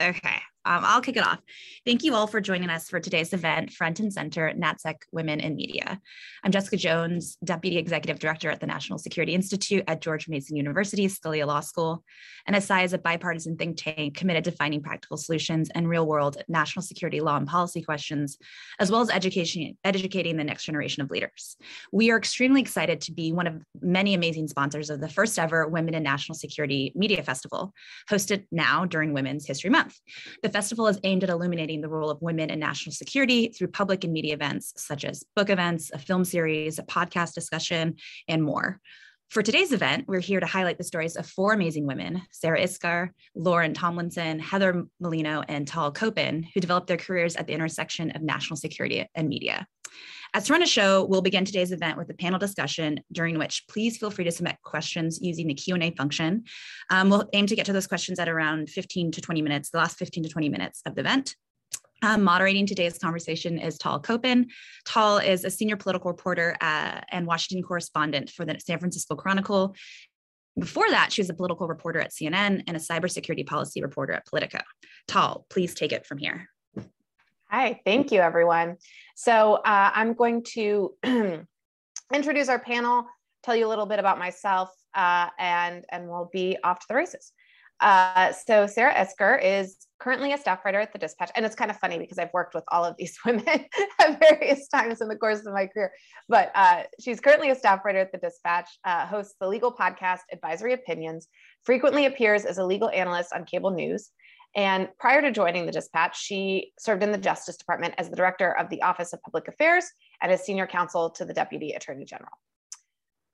Okay, um, I'll kick it off. Thank you all for joining us for today's event, Front and Center NatSec Women in Media. I'm Jessica Jones, Deputy Executive Director at the National Security Institute at George Mason University, Scalia Law School. NSI is a bipartisan think tank committed to finding practical solutions and real world national security law and policy questions, as well as education, educating the next generation of leaders. We are extremely excited to be one of many amazing sponsors of the first ever Women in National Security Media Festival, hosted now during Women's History Month. The festival is aimed at illuminating the role of women in national security through public and media events such as book events, a film series, a podcast discussion, and more. For today's event, we're here to highlight the stories of four amazing women Sarah Isgur, Lauren Tomlinson, Heather Molino, and Tal Kopan, who developed their careers at the intersection of national security and media. As to run a show, we'll begin today's event with a panel discussion during which please feel free to submit questions using the Q&A function. Um, we'll aim to get to those questions at around 15 to 20 minutes, the last 15 to 20 minutes of the event. Um, moderating today's conversation is Tal Kopan. Tal is a senior political reporter uh, and Washington correspondent for the San Francisco Chronicle. Before that, she was a political reporter at CNN and a cybersecurity policy reporter at Politico. Tal, please take it from here. Hi, thank you, everyone. So uh, I'm going to introduce our panel, tell you a little bit about myself, uh, and, and we'll be off to the races. Uh, so Sarah Isgur is currently a staff writer at the Dispatch, and it's kind of funny because I've worked with all of these women at various times in the course of my career. But uh, she's currently a staff writer at the Dispatch, uh, hosts the legal podcast Advisory Opinions, frequently appears as a legal analyst on cable news, and prior to joining the dispatch, she served in the Justice Department as the director of the Office of Public Affairs and as senior counsel to the Deputy Attorney General.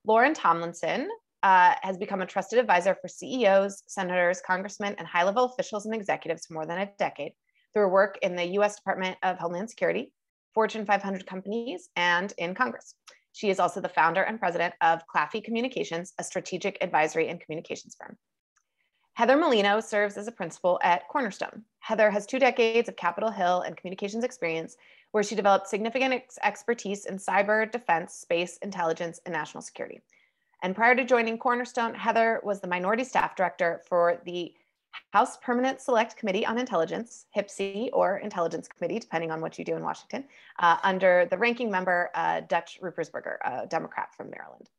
Lauren Tomlinson uh, has become a trusted advisor for CEOs, senators, congressmen, and high level officials and executives for more than a decade through her work in the US Department of Homeland Security, Fortune 500 companies, and in Congress. She is also the founder and president of Claffey Communications, a strategic advisory and communications firm. Heather Molino serves as a principal at Cornerstone. Heather has two decades of Capitol Hill and communications experience, where she developed significant ex expertise in cyber defense, space, intelligence, and national security. And prior to joining Cornerstone, Heather was the minority staff director for the House Permanent Select Committee on Intelligence, HPSCI, or Intelligence Committee, depending on what you do in Washington, uh, under the ranking member, uh, Dutch Ruppersberger, a Democrat from Maryland.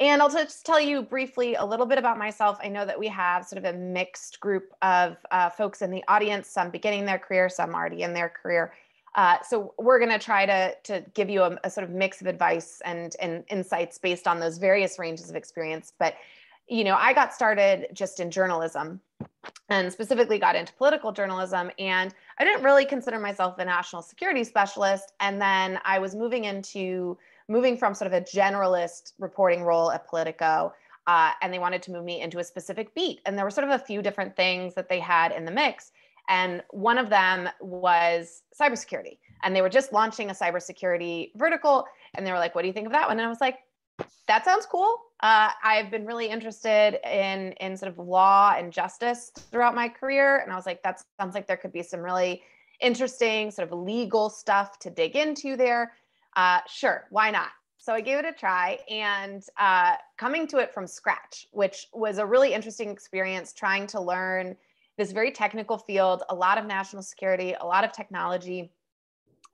And I'll just tell you briefly a little bit about myself. I know that we have sort of a mixed group of uh, folks in the audience, some beginning their career, some already in their career. Uh, so we're going to try to to give you a, a, sort of mix of advice and and insights based on those various ranges of experience. But you know, I got started just in journalism, and specifically got into political journalism. And I didn't really consider myself a national security specialist. And then I was moving into moving from sort of a generalist reporting role at Politico. Uh, and they wanted to move me into a specific beat. And there were sort of a few different things that they had in the mix. And one of them was cybersecurity. And they were just launching a cybersecurity vertical. And they were like, what do you think of that one? And I was like, that sounds cool. Uh, I've been really interested in, in sort of law and justice throughout my career. And I was like, that sounds like there could be some really interesting sort of legal stuff to dig into there uh, sure, why not? So I gave it a try and uh, coming to it from scratch, which was a really interesting experience trying to learn this very technical field, a lot of national security, a lot of technology,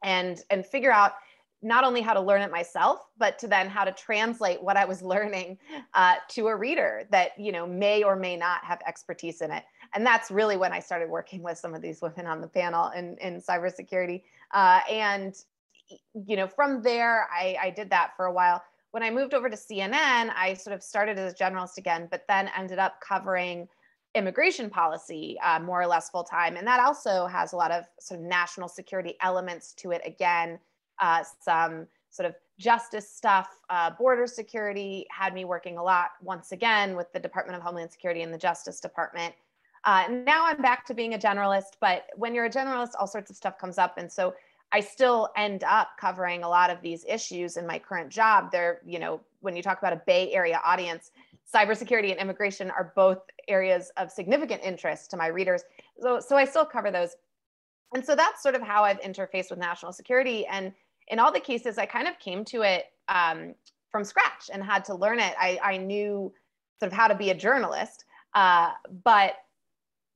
and and figure out not only how to learn it myself, but to then how to translate what I was learning uh, to a reader that you know may or may not have expertise in it. And that's really when I started working with some of these women on the panel in in cybersecurity. Uh, and you know, from there, I, I did that for a while. When I moved over to CNN, I sort of started as a generalist again, but then ended up covering immigration policy uh, more or less full time. And that also has a lot of sort of national security elements to it again, uh, some sort of justice stuff, uh, border security had me working a lot once again with the Department of Homeland Security and the Justice Department. Uh, now I'm back to being a generalist, but when you're a generalist, all sorts of stuff comes up. And so I still end up covering a lot of these issues in my current job. They're, you know, when you talk about a Bay Area audience, cybersecurity and immigration are both areas of significant interest to my readers. So, so I still cover those. And so that's sort of how I've interfaced with national security. And in all the cases, I kind of came to it um, from scratch and had to learn it. I, I knew sort of how to be a journalist, uh, but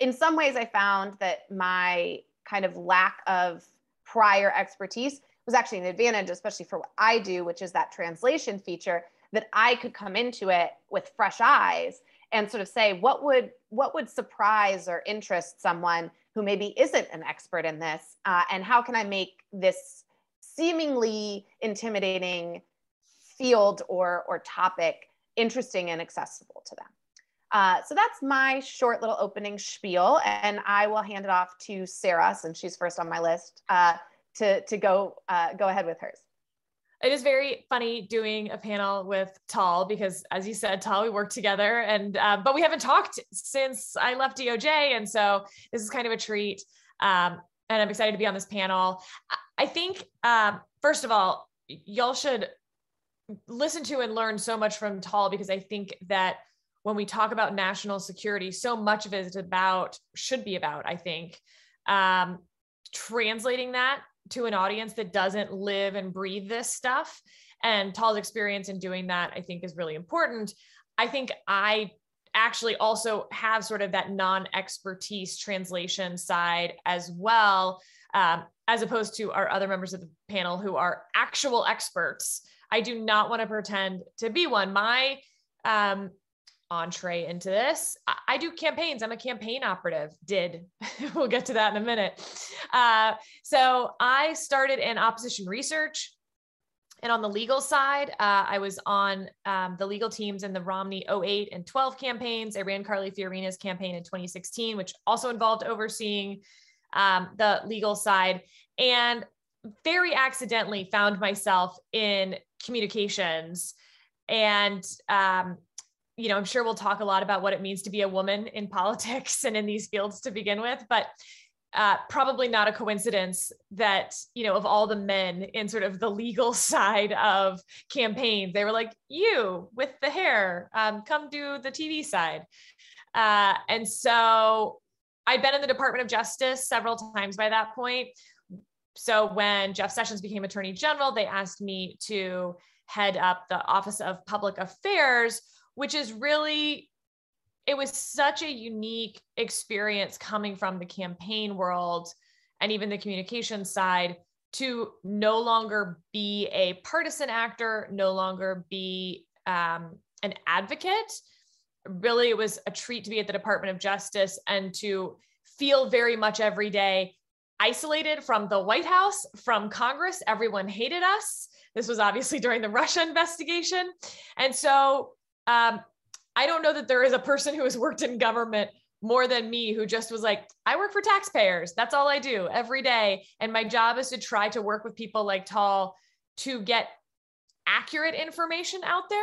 in some ways, I found that my kind of lack of prior expertise was actually an advantage, especially for what I do, which is that translation feature that I could come into it with fresh eyes and sort of say what would what would surprise or interest someone who maybe isn't an expert in this? Uh, and how can i make this seemingly intimidating field or or topic interesting and accessible to them uh, so that's my short little opening spiel and i will hand it off to sarah since she's first on my list uh, to, to go uh, go ahead with hers it is very funny doing a panel with Tal because, as you said, Tal, we work together, and uh, but we haven't talked since I left DOJ, and so this is kind of a treat. Um, and I'm excited to be on this panel. I think, um, first of all, y'all should listen to and learn so much from Tal because I think that when we talk about national security, so much of it is about, should be about, I think, um, translating that to an audience that doesn't live and breathe this stuff. And Tal's experience in doing that, I think, is really important. I think I actually also have sort of that non expertise translation side as well, um, as opposed to our other members of the panel who are actual experts. I do not want to pretend to be one. My um, entree into this. I, I, do campaigns. I'm a campaign operative. Did we'll get to that in a minute. Uh, so I started in opposition research. And on the legal side, uh, I was on um, the legal teams in the Romney 08 and 12 campaigns. I ran Carly Fiorina's campaign in 2016, which also involved overseeing um, the legal side. And very accidentally found myself in communications and um, you know, I'm sure we'll talk a lot about what it means to be a woman in politics and in these fields to begin with, but uh, probably not a coincidence that, you know, of all the men in sort of the legal side of campaigns, they were like, you with the hair, um, come do the TV side. Uh, and so I'd been in the Department of Justice several times by that point. So when Jeff Sessions became Attorney General, they asked me to head up the Office of Public Affairs, which is really it was such a unique experience coming from the campaign world and even the communication side to no longer be a partisan actor, no longer be um, an advocate. Really, it was a treat to be at the Department of Justice and to feel very much every day isolated from the White House, from Congress. Everyone hated us. This was obviously during the Russia investigation. And so um, I don't know that there is a person who has worked in government more than me who just was like, I work for taxpayers. That's all I do every day. And my job is to try to work with people like Tal to get accurate information out there.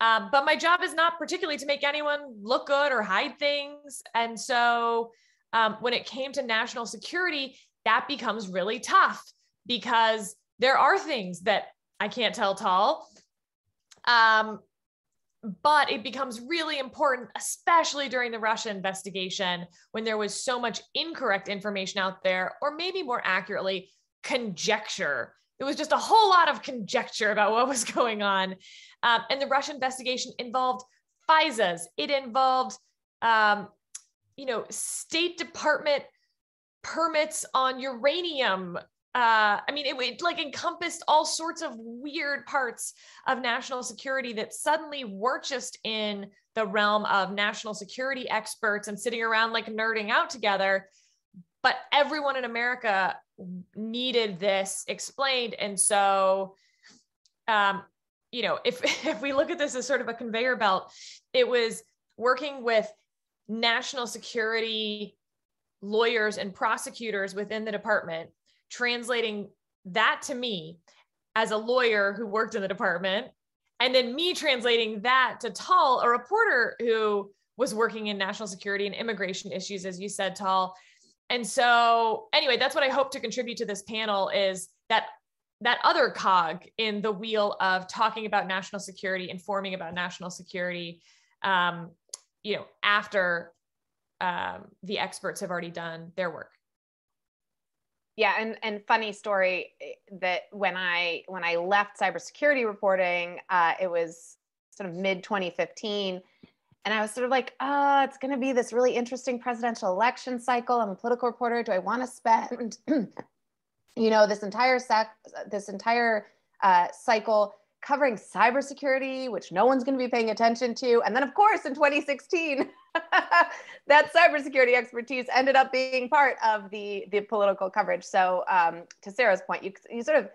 Um, but my job is not particularly to make anyone look good or hide things. And so um, when it came to national security, that becomes really tough because there are things that I can't tell Tal. Um, but it becomes really important, especially during the Russia investigation when there was so much incorrect information out there, or maybe more accurately, conjecture. It was just a whole lot of conjecture about what was going on. Um, and the Russia investigation involved FISAs, it involved, um, you know, State Department permits on uranium uh, I mean, it, it like encompassed all sorts of weird parts of national security that suddenly weren't just in the realm of national security experts and sitting around like nerding out together, but everyone in America needed this explained. And so, um, you know, if if we look at this as sort of a conveyor belt, it was working with national security lawyers and prosecutors within the department translating that to me as a lawyer who worked in the department and then me translating that to Tal, a reporter who was working in national security and immigration issues, as you said, Tal. And so, anyway, that's what I hope to contribute to this panel is that that other cog in the wheel of talking about national security, informing about national security, um, you know, after um, the experts have already done their work yeah and and funny story eh, that when i when i left cybersecurity reporting uh, it was sort of mid 2015 and I was sort of like, oh, it's going to be this really interesting presidential election cycle. I'm a political reporter. Do I want to spend, you know, this entire sec, this entire uh, cycle covering cybersecurity, which no one's going to be paying attention to? And then, of course, in 2016, that cybersecurity expertise ended up being part of the the political coverage. So, um, to Sarah's point, you you sort of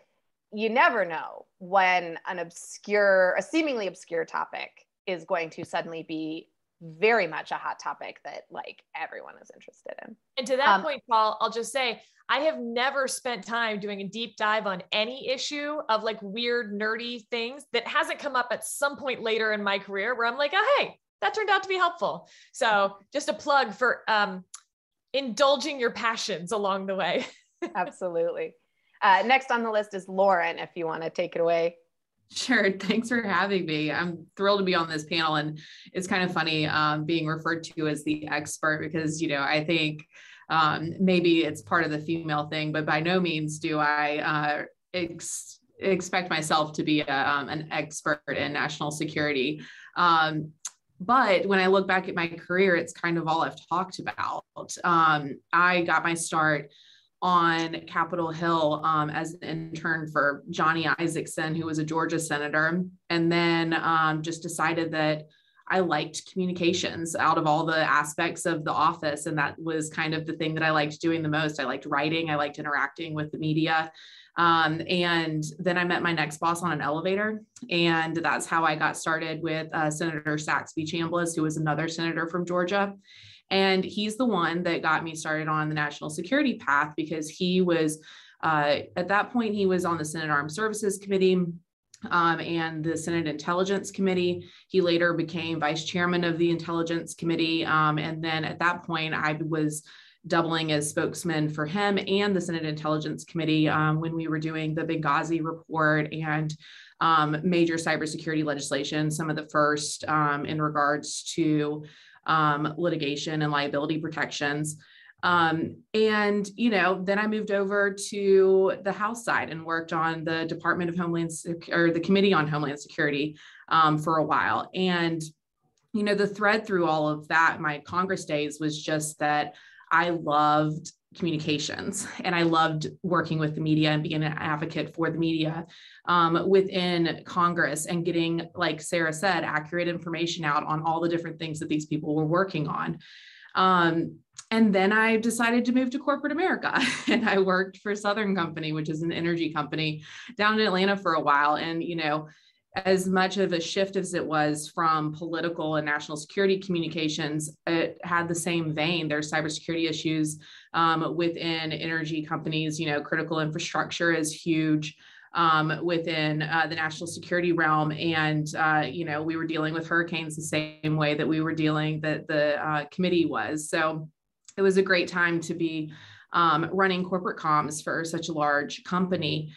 you never know when an obscure, a seemingly obscure topic is going to suddenly be very much a hot topic that like everyone is interested in. And to that um, point, Paul, I'll just say I have never spent time doing a deep dive on any issue of like weird, nerdy things that hasn't come up at some point later in my career where I'm like, oh, hey, that turned out to be helpful. So just a plug for um, indulging your passions along the way. Absolutely. Uh, next on the list is Lauren, if you want to take it away. Sure. Thanks for having me. I'm thrilled to be on this panel. And it's kind of funny um, being referred to as the expert because, you know, I think um, maybe it's part of the female thing, but by no means do I uh, ex- expect myself to be a, um, an expert in national security. Um, but when I look back at my career, it's kind of all I've talked about. Um, I got my start on Capitol Hill um, as an intern for Johnny Isakson, who was a Georgia senator, and then um, just decided that I liked communications out of all the aspects of the office. And that was kind of the thing that I liked doing the most. I liked writing, I liked interacting with the media. Um, and then I met my next boss on an elevator. And that's how I got started with uh, Senator Saxby Chambliss, who was another senator from Georgia. And he's the one that got me started on the national security path because he was, uh, at that point, he was on the Senate Armed Services Committee. Um, and the Senate Intelligence Committee. He later became vice chairman of the Intelligence Committee. Um, and then at that point, I was doubling as spokesman for him and the Senate Intelligence Committee um, when we were doing the Benghazi report and um, major cybersecurity legislation, some of the first um, in regards to um, litigation and liability protections. Um, and, you know, then I moved over to the House side and worked on the Department of Homeland Security or the Committee on Homeland Security um, for a while. And, you know, the thread through all of that, my Congress days was just that I loved communications and I loved working with the media and being an advocate for the media um, within Congress and getting, like Sarah said, accurate information out on all the different things that these people were working on. Um, and then I decided to move to corporate America and I worked for Southern Company, which is an energy company down in Atlanta for a while. And, you know, as much of a shift as it was from political and national security communications, it had the same vein. There's cybersecurity issues um, within energy companies. You know, critical infrastructure is huge um, within uh, the national security realm, and uh, you know, we were dealing with hurricanes the same way that we were dealing that the uh, committee was. So it was a great time to be um, running corporate comms for such a large company.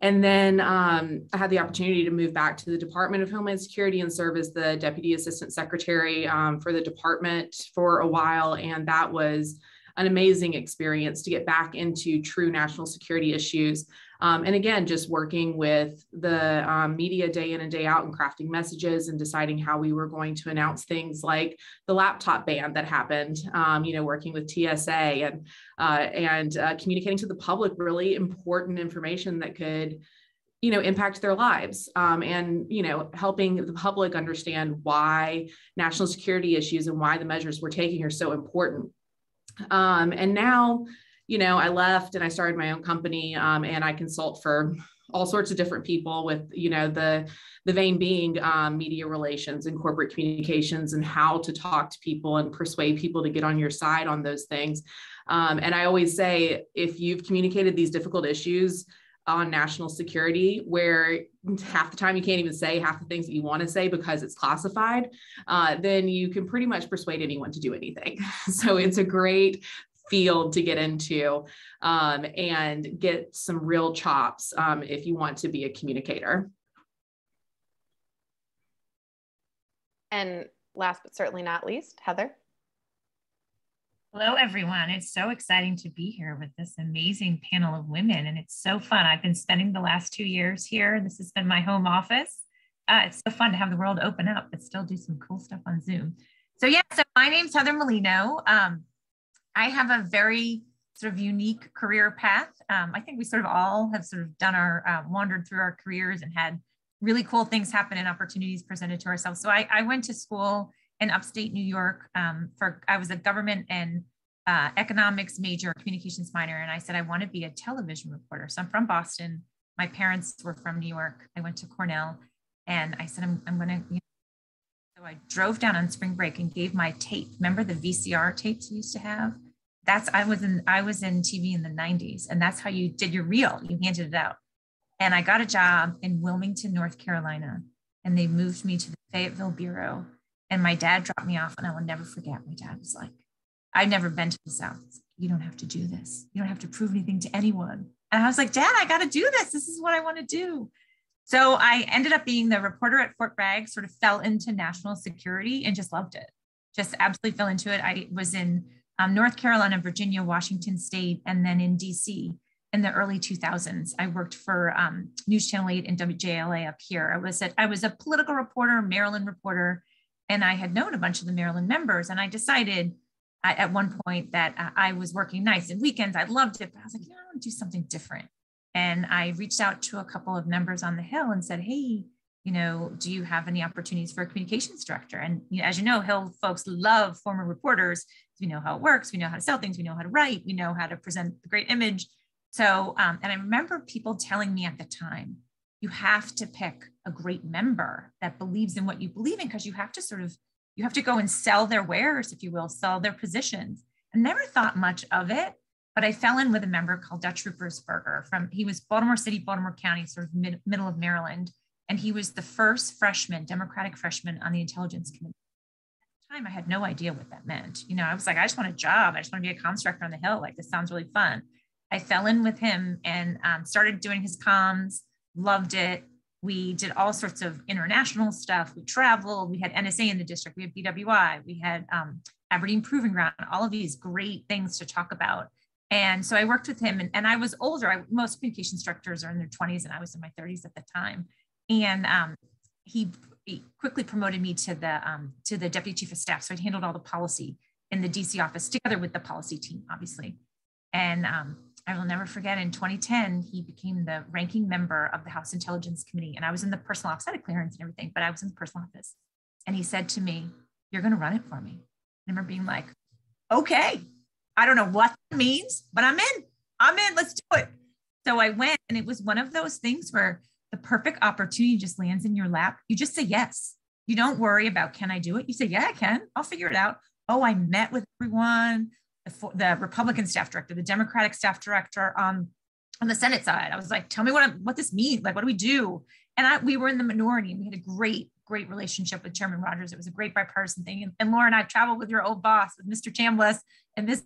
And then um, I had the opportunity to move back to the Department of Homeland Security and serve as the Deputy Assistant Secretary um, for the department for a while. And that was an amazing experience to get back into true national security issues. Um, and again, just working with the um, media day in and day out and crafting messages and deciding how we were going to announce things like the laptop ban that happened, um, you know, working with TSA and, uh, and uh, communicating to the public really important information that could you know impact their lives um, and you know helping the public understand why national security issues and why the measures we're taking are so important. Um, and now you know, I left and I started my own company um, and I consult for all sorts of different people with, you know, the the vein being um, media relations and corporate communications and how to talk to people and persuade people to get on your side on those things. Um, and I always say, if you've communicated these difficult issues on national security, where half the time you can't even say half the things that you want to say because it's classified, uh, then you can pretty much persuade anyone to do anything. So it's a great field to get into um, and get some real chops um, if you want to be a communicator. And last but certainly not least, Heather. Hello, everyone. It's so exciting to be here with this amazing panel of women, and it's so fun. I've been spending the last two years here. This has been my home office, Uh, it's so fun to have the world open up, but still do some cool stuff on Zoom. So yeah, so my name's Heather Molino. Um, I have a very sort of unique career path. Um, I think we sort of all have sort of done our uh, wandered through our careers and had really cool things happen and opportunities presented to ourselves. So I, I went to school in upstate New York um, for I was a government and uh, economics major, communications minor, and I said I want to be a television reporter. So I'm from Boston. My parents were from New York. I went to Cornell, and I said I'm, I'm going to. You know, so I drove down on spring break and gave my tape. Remember the VCR tapes we used to have? That's I was in I was in TV in the 90s, and that's how you did your reel. You handed it out. And I got a job in Wilmington, North Carolina, and they moved me to the Fayetteville Bureau. And my dad dropped me off, and I will never forget. My dad was like, I've never been to the South. You don't have to do this. You don't have to prove anything to anyone. And I was like, Dad, I got to do this. This is what I want to do. So I ended up being the reporter at Fort Bragg, sort of fell into national security and just loved it. Just absolutely fell into it. I was in um, North Carolina, Virginia, Washington State, and then in DC in the early 2000s. I worked for um, News Channel 8 and WJLA up here. I was at, I was a political reporter, Maryland reporter, and I had known a bunch of the Maryland members. And I decided at one point that uh, I was working nights and weekends. I loved it, but I was like, you know, I want to do something different. And I reached out to a couple of members on the Hill and said, hey, you know, do you have any opportunities for a communications director? And you know, as you know, Hill folks love former reporters. We know how it works. We know how to sell things. We know how to write. We know how to present the great image. So, um, and I remember people telling me at the time, you have to pick a great member that believes in what you believe in because you have to sort of, you have to go and sell their wares, if you will, sell their positions. I never thought much of it, but I fell in with a member called Dutch Ruppersberger from, he was Baltimore City, Baltimore County, sort of mid, middle of Maryland. And he was the first freshman, Democratic freshman on the Intelligence Committee. At the time, I had no idea what that meant. You know, I was like, I just want a job. I just want to be a comms director on the Hill. Like, this sounds really fun. I fell in with him and um, started doing his comms, loved it. We did all sorts of international stuff. We traveled. We had NSA in the district. We had BWI. We had um, Aberdeen Proving Ground. All of these great things to talk about. And so I worked with him, and, and I was older. I, most communication instructors are in their 20s, and I was in my 30s at the time. And um, he, he, quickly promoted me to the um, to the deputy chief of staff. So I handled all the policy in the DC office together with the policy team, obviously. And um, I will never forget in 2010, he became the ranking member of the House Intelligence Committee. And I was in the personal office, I had clearance and everything, but I was in the personal office. And he said to me, You're going to run it for me. I remember being like, Okay, I don't know what that means, but I'm in. I'm in. Let's do it. So I went, and it was one of those things where the perfect opportunity just lands in your lap. You just say yes. You don't worry about, Can I do it? You say, Yeah, I can. I'll figure it out. Oh, I met with everyone the, the Republican staff director, the Democratic staff director on on the Senate side. I was like, tell me what I'm, what this means. Like, what do we do? And I, we were in the minority and we had a great, great relationship with Chairman Rogers. It was a great bipartisan thing. And, and Lauren, I've traveled with your old boss, with Mr. Chambliss, and this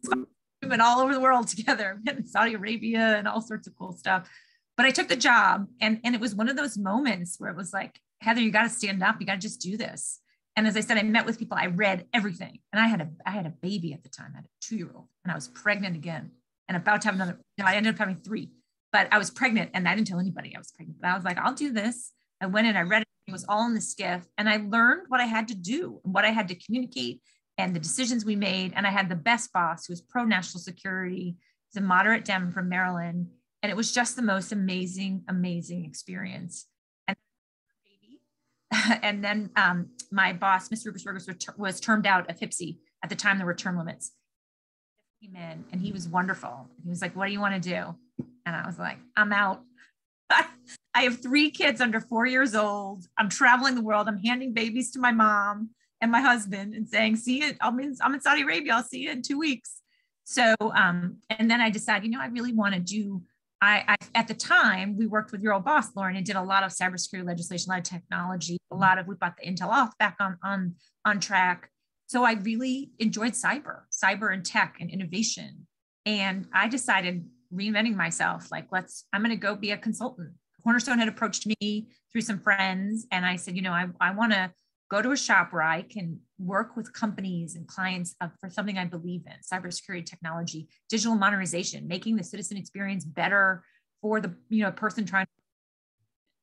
we've all over the world together, in Saudi Arabia and all sorts of cool stuff. But I took the job and, and it was one of those moments where it was like, Heather, you got to stand up. You got to just do this. And as I said, I met with people, I read everything. And I had a I had a baby at the time, I had a two-year-old, and I was pregnant again and about to have another. Know, I ended up having three, but I was pregnant and I didn't tell anybody I was pregnant. But I was like, I'll do this. I went in, I read it, it was all in the SCIF, and I learned what I had to do, and what I had to communicate, and the decisions we made. And I had the best boss who was pro national security, he's a moderate Dem from Maryland. And it was just the most amazing, amazing experience. and then um, my boss, Mr. Ruppersberger, was, was termed out of HPSCI. At the time, there were term limits. He came in and he was wonderful. He was like, What do you want to do? And I was like, I'm out. I have three kids under four years old. I'm traveling the world. I'm handing babies to my mom and my husband and saying, See you. I'm in, I'm in Saudi Arabia. I'll see you in two weeks. So, um, and then I decided, you know, I really want to do I, I, at the time we worked with your old boss Lauren and did a lot of cybersecurity legislation, a lot of technology, a lot of we brought the Intel off back on on on track. So I really enjoyed cyber, cyber and tech and innovation, and I decided reinventing myself. Like let's I'm going to go be a consultant. Cornerstone had approached me through some friends, and I said, you know, I I want to go to a shop where I can work with companies and clients for something I believe in cybersecurity technology, digital modernization, making the citizen experience better for the you know person trying.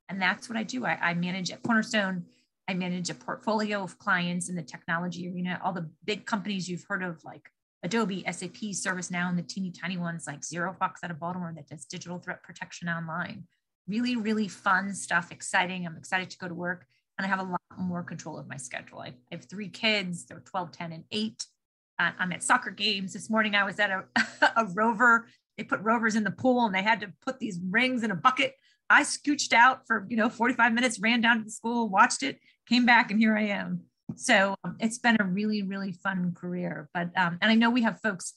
And that's what I do. I, I manage at Cornerstone. I manage a portfolio of clients in the technology arena, all the big companies you've heard of, like Adobe, SAP, ServiceNow, and the teeny tiny ones like ZeroFox out of Baltimore that does digital threat protection online. Really, really fun stuff, exciting. I'm excited to go to work and I have a lot more control of my schedule. I, have three kids, they're 12, 10, and 8. Uh, I'm at soccer games. This morning I was at a, a rover. They put rovers in the pool and they had to put these rings in a bucket. I scooched out for, you know, 45 minutes, ran down to the school, watched it, came back, and here I am. So um, it's been a really, really fun career. But, um, and I know we have folks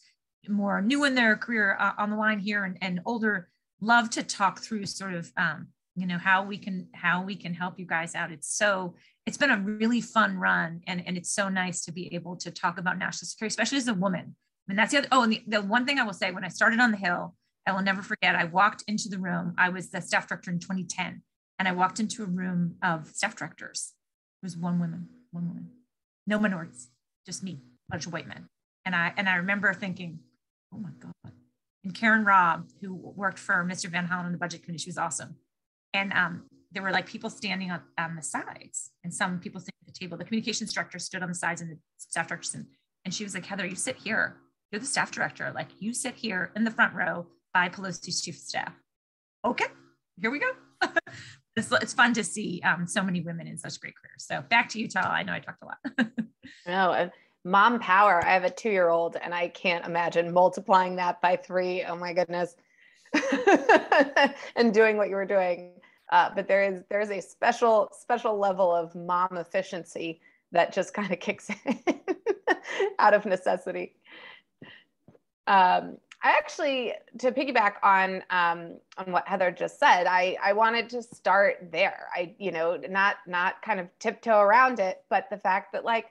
more new in their career uh, on the line here and, and older love to talk through sort of, um, you know, how we can, how we can help you guys out. It's so, it's been a really fun run and, and it's so nice to be able to talk about national security, especially as a woman. I mean, that's the other, oh, and the, the one thing I will say when I started on the Hill, I will never forget, I walked into the room, I was the staff director in 2010, and I walked into a room of staff directors. It was one woman, one woman, no minorities, just me, a bunch of white men. And I and I remember thinking, oh my God. And Karen Robb, who worked for Mr. Van Hollen on the budget committee, she was awesome. And um, there were like people standing on, on the sides and some people sitting at the table. The communications director stood on the sides and the staff director, and, and she was like, Heather, you sit here. You're the staff director. Like you sit here in the front row by Pelosi's chief of staff. Okay, here we go. it's, it's fun to see um, so many women in such great careers. So back to Utah. I know I talked a lot. no, mom power. I have a two year old and I can't imagine multiplying that by three. Oh my goodness. and doing what you were doing. Uh, but there is there is a special special level of mom efficiency that just kind of kicks in out of necessity. Um, I actually, to piggyback on um, on what Heather just said, I I wanted to start there. I you know not not kind of tiptoe around it, but the fact that like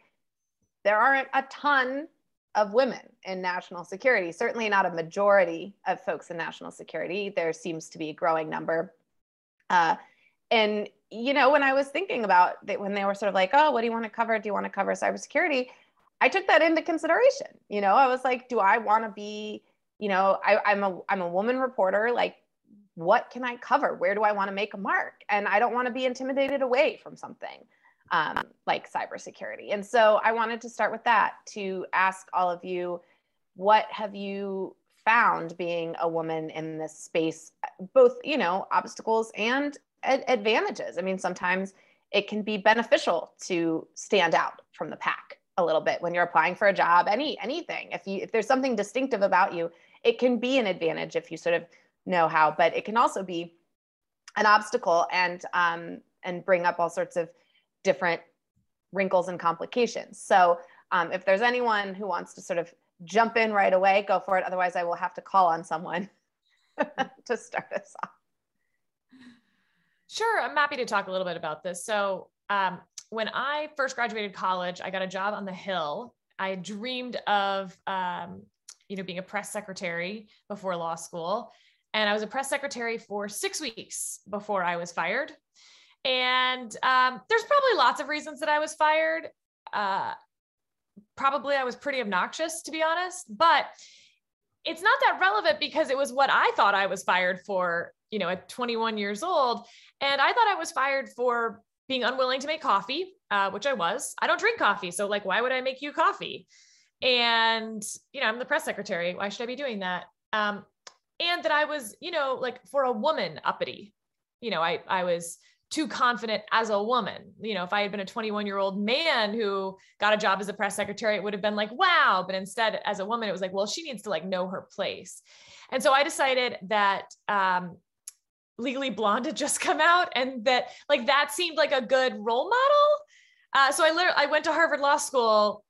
there aren't a ton of women in national security. Certainly not a majority of folks in national security. There seems to be a growing number. Uh, and you know, when I was thinking about that, when they were sort of like, "Oh, what do you want to cover? Do you want to cover cybersecurity?" I took that into consideration. You know, I was like, "Do I want to be?" you know, I, I'm a I'm a woman reporter. Like, what can I cover? Where do I want to make a mark? And I don't want to be intimidated away from something um, like cybersecurity. And so I wanted to start with that to ask all of you, what have you found being a woman in this space? Both, you know, obstacles and ad- advantages. I mean, sometimes it can be beneficial to stand out from the pack a little bit when you're applying for a job any anything if you if there's something distinctive about you it can be an advantage if you sort of know how, but it can also be an obstacle and um, and bring up all sorts of different wrinkles and complications. So um, if there's anyone who wants to sort of jump in right away, go for it. Otherwise, I will have to call on someone to start us off. Sure, I'm happy to talk a little bit about this. So um, when I first graduated college, I got a job on the Hill. I dreamed of um, you know, being a press secretary before law school. And I was a press secretary for six weeks before I was fired. And um, there's probably lots of reasons that I was fired. Uh, probably I was pretty obnoxious, to be honest, but it's not that relevant because it was what I thought I was fired for, you know, at 21 years old. And I thought I was fired for being unwilling to make coffee, uh, which I was. I don't drink coffee. So, like, why would I make you coffee? and you know i'm the press secretary why should i be doing that um, and that i was you know like for a woman uppity you know i i was too confident as a woman you know if i had been a 21 year old man who got a job as a press secretary it would have been like wow but instead as a woman it was like well she needs to like know her place and so i decided that um, legally blonde had just come out and that like that seemed like a good role model uh, so i literally i went to harvard law school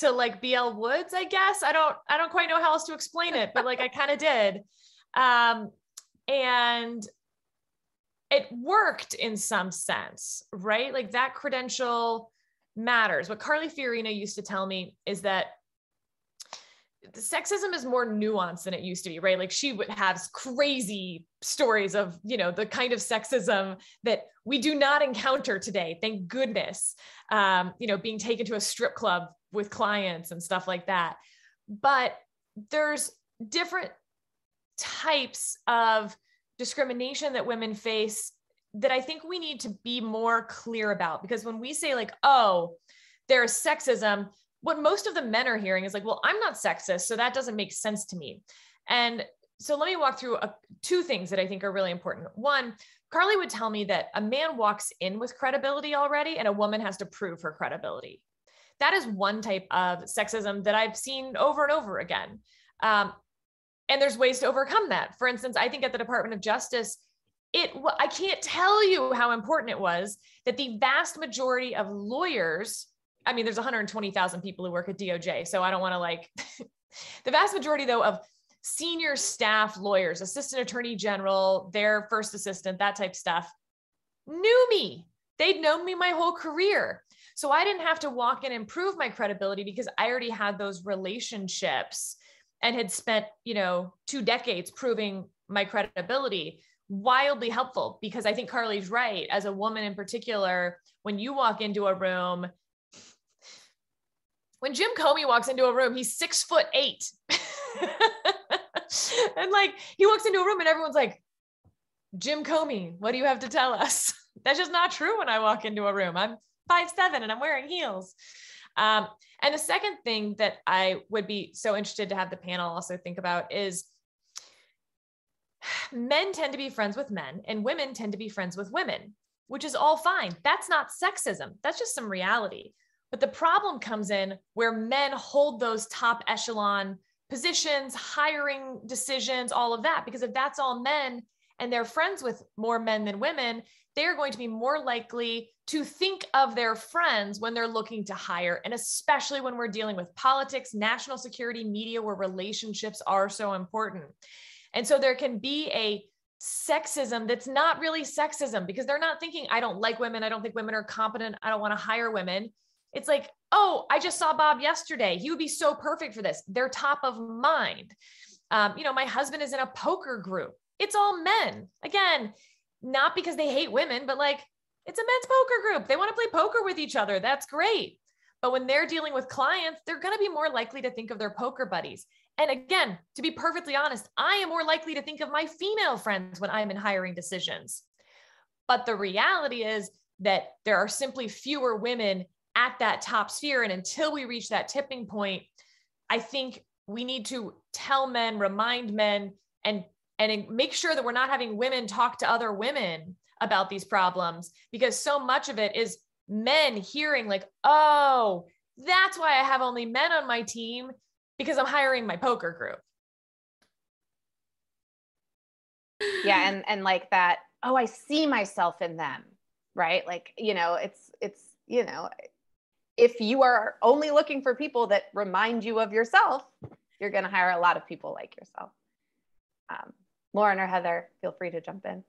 to like be Elle Woods, I guess. I don't I don't quite know how else to explain it, but like I kind of did. Um and it worked in some sense, right? Like that credential matters. What Carly Fiorina used to tell me is that sexism is more nuanced than it used to be, right? Like she would have crazy stories of, you know, the kind of sexism that we do not encounter today. Thank goodness. Um, you know, being taken to a strip club with clients and stuff like that. But there's different types of discrimination that women face that I think we need to be more clear about because when we say like, oh, there's sexism, what most of the men are hearing is like, well, I'm not sexist, so that doesn't make sense to me. And so let me walk through a, two things that I think are really important. One, Carly would tell me that a man walks in with credibility already, and a woman has to prove her credibility. That is one type of sexism that I've seen over and over again. Um, and there's ways to overcome that. For instance, I think at the Department of Justice, it I can't tell you how important it was that the vast majority of lawyers, I mean, there's 120,000 people who work at DOJ, so I don't want to like the vast majority though of senior staff lawyers, assistant attorney general, their first assistant, that type stuff, knew me. They'd known me my whole career. So I didn't have to walk in and prove my credibility because I already had those relationships and had spent, you know, two decades proving my credibility. Wildly helpful because I think Carly's right. As a woman in particular, when you walk into a room, when Jim Comey walks into a room, he's six foot eight. and like he walks into a room and everyone's like, Jim Comey, what do you have to tell us? That's just not true when I walk into a room. I'm five seven and I'm wearing heels. Um, and the second thing that I would be so interested to have the panel also think about is men tend to be friends with men and women tend to be friends with women, which is all fine. That's not sexism. That's just some reality. But the problem comes in where men hold those top echelon positions, hiring decisions, all of that. Because if that's all men and they're friends with more men than women, they're going to be more likely to think of their friends when they're looking to hire. And especially when we're dealing with politics, national security, media, where relationships are so important. And so there can be a sexism that's not really sexism because they're not thinking, I don't like women. I don't think women are competent. I don't want to hire women. It's like, oh, I just saw Bob yesterday. He would be so perfect for this. They're top of mind. Um, you know, my husband is in a poker group. It's all men. Again, not because they hate women, but like it's a men's poker group. They want to play poker with each other. That's great. But when they're dealing with clients, they're going to be more likely to think of their poker buddies. And again, to be perfectly honest, I am more likely to think of my female friends when I'm in hiring decisions. But the reality is that there are simply fewer women at that top sphere. And until we reach that tipping point, I think we need to tell men, remind men, and and make sure that we're not having women talk to other women about these problems because so much of it is men hearing like oh that's why i have only men on my team because i'm hiring my poker group. Yeah and and like that oh i see myself in them right? Like you know it's it's you know if you are only looking for people that remind you of yourself you're going to hire a lot of people like yourself. Um, Lauren or Heather, feel free to jump in.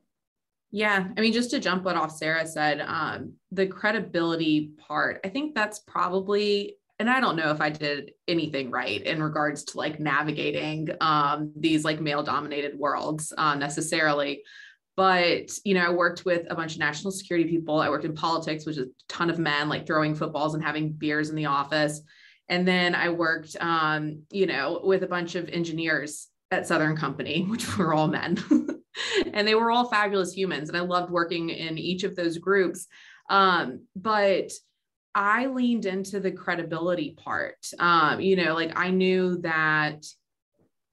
Yeah, I mean, just to jump what off Sarah said, um, the credibility part, I think that's probably, and I don't know if I did anything right in regards to like navigating um, these like male dominated worlds uh, necessarily. But, you know, I worked with a bunch of national security people. I worked in politics, which is a ton of men like throwing footballs and having beers in the office. And then I worked, um, you know, with a bunch of engineers at Southern Company, which were all men. and they were all fabulous humans. And I loved working in each of those groups. Um, but I leaned into the credibility part. Um, you know, like I knew that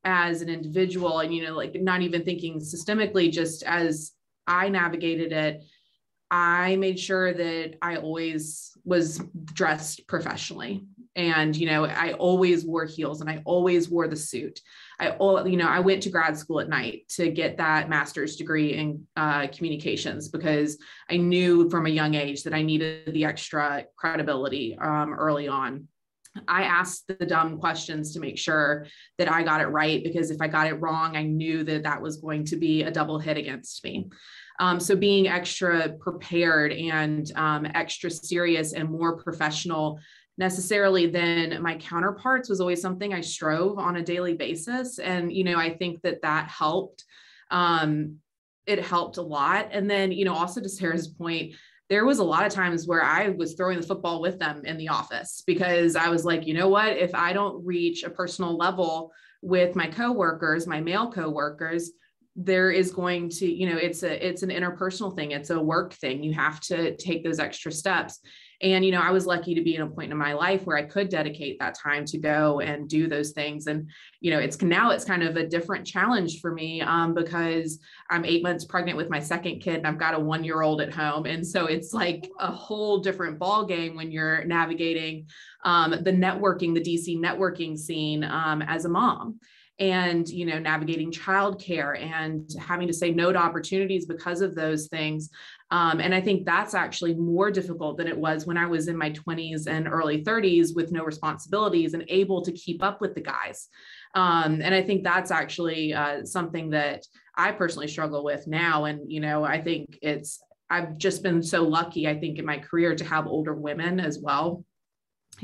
as an individual, and, you know, like not even thinking systemically, just as I navigated it, I made sure that I always was dressed professionally. And, you know, I always wore heels and I always wore the suit. I, all you know, I went to grad school at night to get that master's degree in uh, communications because I knew from a young age that I needed the extra credibility um, early on. I asked the dumb questions to make sure that I got it right because if I got it wrong, I knew that that was going to be a double hit against me. Um, so being extra prepared and um, extra serious and more professional necessarily than my counterparts was always something I strove on a daily basis. And, you know, I think that that helped. Um, it helped a lot. And then, you know, also to Sarah's point, there was a lot of times where I was throwing the football with them in the office because I was like, you know what, if I don't reach a personal level with my coworkers, my male coworkers, there is going to you know it's a it's an interpersonal thing it's a work thing you have to take those extra steps and you know i was lucky to be in a point in my life where i could dedicate that time to go and do those things. And you know it's now it's kind of a different challenge for me um, because i'm eight months pregnant with my second kid and i've got a one year old at home. And so it's like a whole different ball game when you're navigating um, the networking the dc networking scene um, as a mom and you know navigating childcare and having to say no to opportunities because of those things um, and i think that's actually more difficult than it was when i was in my 20s and early 30s with no responsibilities and able to keep up with the guys. Um, and i think that's actually uh, something that i personally struggle with now. And you know i think it's i've just been so lucky i think in my career to have older women as well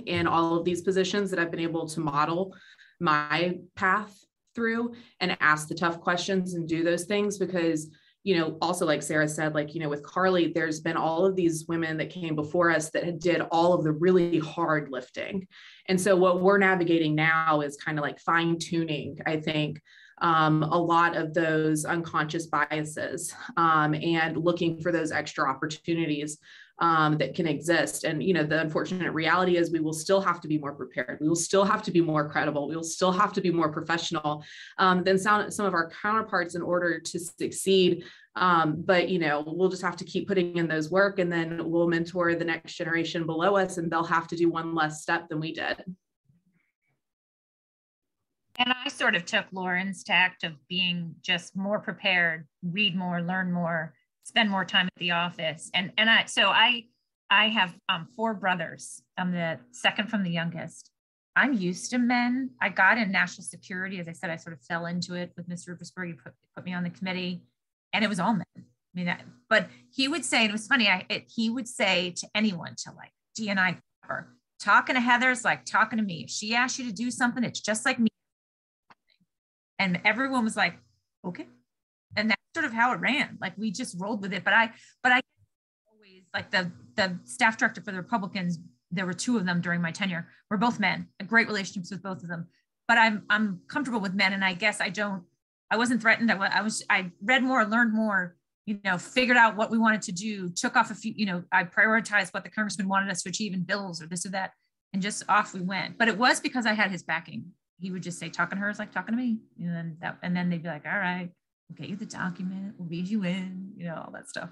in all of these positions that i've been able to model my path through and ask the tough questions and do those things because you know also like sarah said like you know with carly there's been all of these women that came before us that did all of the really hard lifting. And so what we're navigating now is kind of like fine tuning i think um, a lot of those unconscious biases um, and looking for those extra opportunities um, that can exist. And you know, the unfortunate reality is we will still have to be more prepared. We will still have to be more credible. We will still have to be more professional um, than some, some of our counterparts in order to succeed. Um, but you know, we'll just have to keep putting in those work, and then we'll mentor the next generation below us, and they'll have to do one less step than we did. And I sort of took Lauren's tact of being just more prepared, read more, learn more, spend more time at the office. And and I so I I have um, four brothers. I'm the second from the youngest. I'm used to men. I got in national security. As I said, I sort of fell into it with Mr. Ruppersberger. He put, put me on the committee, and it was all men. I mean, I, but he would say, it was funny, I, it, he would say to anyone, to like DNI, talking to Heather's like talking to me. If she asks you to do something, it's just like me. And everyone was like, okay and that's sort of how it ran. Like we just rolled with it. But I, but I always like the the staff director for the Republicans. There were two of them during my tenure. We're both men. A great relationships with both of them. But I'm I'm comfortable with men, and I guess I don't. I wasn't threatened. I, I was. I read more, learned more. You know, figured out what we wanted to do. Took off a few. You know, I prioritized what the congressman wanted us to achieve in bills or this or that, and just off we went. But it was because I had his backing. He would just say, "Talking to her is like talking to me," and then that, and then they'd be like, "All right." We'll get you the document, we'll read you in, you know, all that stuff.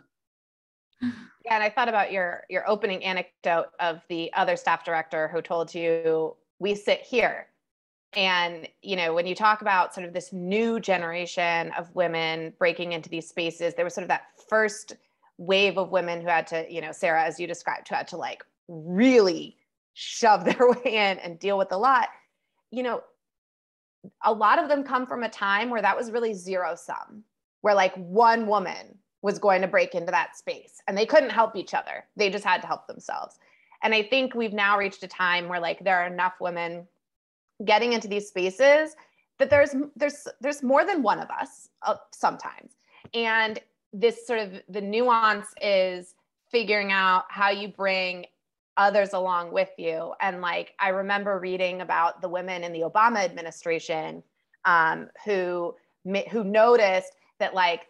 Yeah, and I thought about your your opening anecdote of the other staff director who told you we sit here. And you know, when you talk about sort of this new generation of women breaking into these spaces, there was sort of that first wave of women who had to, you know, Sarah, as you described, who had to like really shove their way in and deal with a lot. You know, a lot of them come from a time where that was really zero sum, where like one woman was going to break into that space and they couldn't help each other. They just had to help themselves. And I think we've now reached a time where like there are enough women getting into these spaces that there's there's there's more than one of us uh, sometimes. And this sort of the nuance is figuring out how you bring others along with you. And like, I remember reading about the women in the Obama administration um, who who noticed that like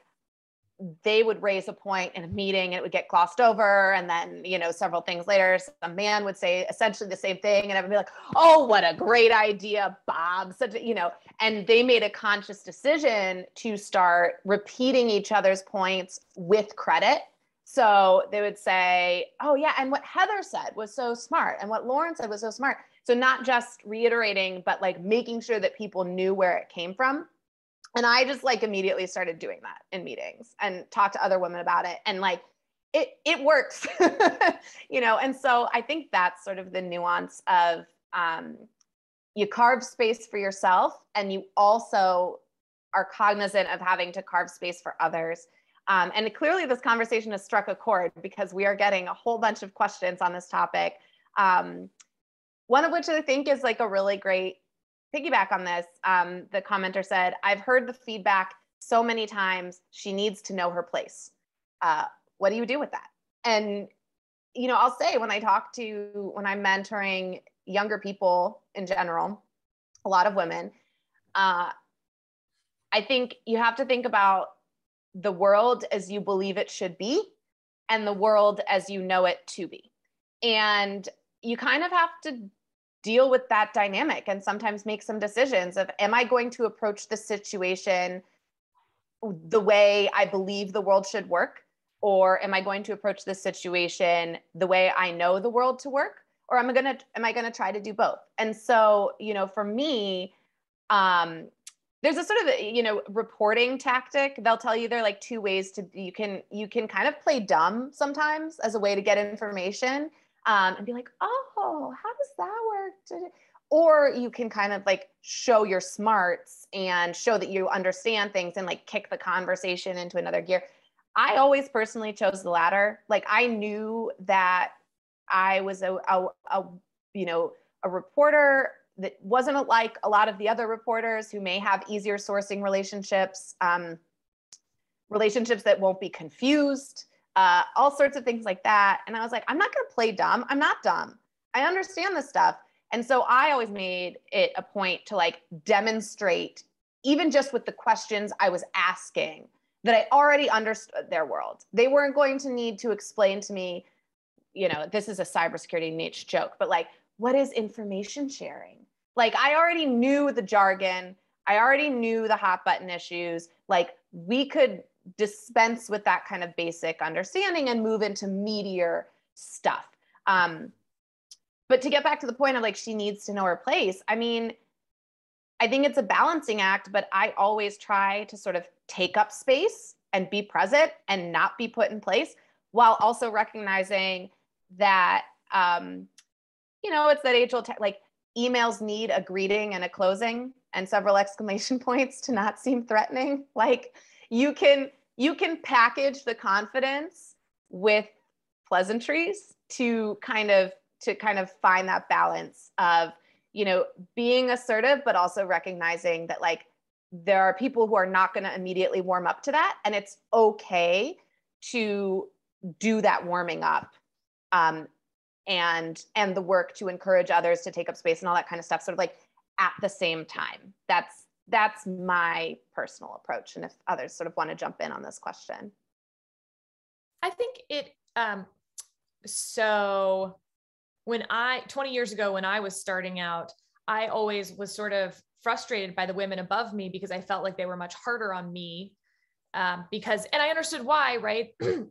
they would raise a point in a meeting and it would get glossed over. And then you know several things later a man would say essentially the same thing and everybody be like oh what a great idea bob. Such a, you know and they made a conscious decision to start repeating each other's points with credit so they would say, oh, yeah. And what Heather said was so smart. And what Lauren said was so smart. So not just reiterating, but like making sure that people knew where it came from. And I just like immediately started doing that in meetings and talked to other women about it. And like, it, it works, you know? And so I think that's sort of the nuance of um, you carve space for yourself and you also are cognizant of having to carve space for others um, and clearly, this conversation has struck a chord because we are getting a whole bunch of questions on this topic. Um, one of which I think is like a really great piggyback on this. Um, the commenter said, I've heard the feedback so many times, she needs to know her place. Uh, what do you do with that? And, you know, I'll say when I talk to, when I'm mentoring younger people in general, a lot of women, uh, I think you have to think about the world as you believe it should be and the world as you know it to be. And you kind of have to deal with that dynamic and sometimes make some decisions of am I going to approach the situation the way I believe the world should work? Or am I going to approach this situation the way I know the world to work? Or am I gonna am I gonna try to do both? And so, you know, for me, um, there's a sort of you know reporting tactic. They'll tell you there are like two ways to you can you can kind of play dumb sometimes as a way to get information um, and be like oh how does that work? Or you can kind of like show your smarts and show that you understand things and like kick the conversation into another gear. I always personally chose the latter. Like i knew that i was a, a, a you know a reporter that wasn't like a lot of the other reporters who may have easier sourcing relationships, um, relationships that won't be confused, uh, all sorts of things like that. And I was like, I'm not going to play dumb. I'm not dumb. I understand this stuff. And so I always made it a point to like demonstrate, even just with the questions I was asking, that I already understood their world. They weren't going to need to explain to me, you know, this is a cybersecurity niche joke, but like, what is information sharing? Like I already knew the jargon. I already knew the hot button issues. Like we could dispense with that kind of basic understanding and move into meatier stuff. Um, but to get back to the point of like she needs to know her place, I mean, I think it's a balancing act, but I always try to sort of take up space and be present and not be put in place while also recognizing that um, you know, it's that age old, like emails need a greeting and a closing and several exclamation points to not seem threatening. Like you can, you can package the confidence with pleasantries to kind of, to kind of find that balance of, you know, being assertive, but also recognizing that like there are people who are not going to immediately warm up to that. And it's okay to do that warming up um, and and the work to encourage others to take up space and all that kind of stuff sort of like at the same time. That's that's my personal approach and if others sort of want to jump in on this question. I think it um so when i 20 years ago when i was starting out i always was sort of frustrated by the women above me because i felt like they were much harder on me um, because and i understood why right?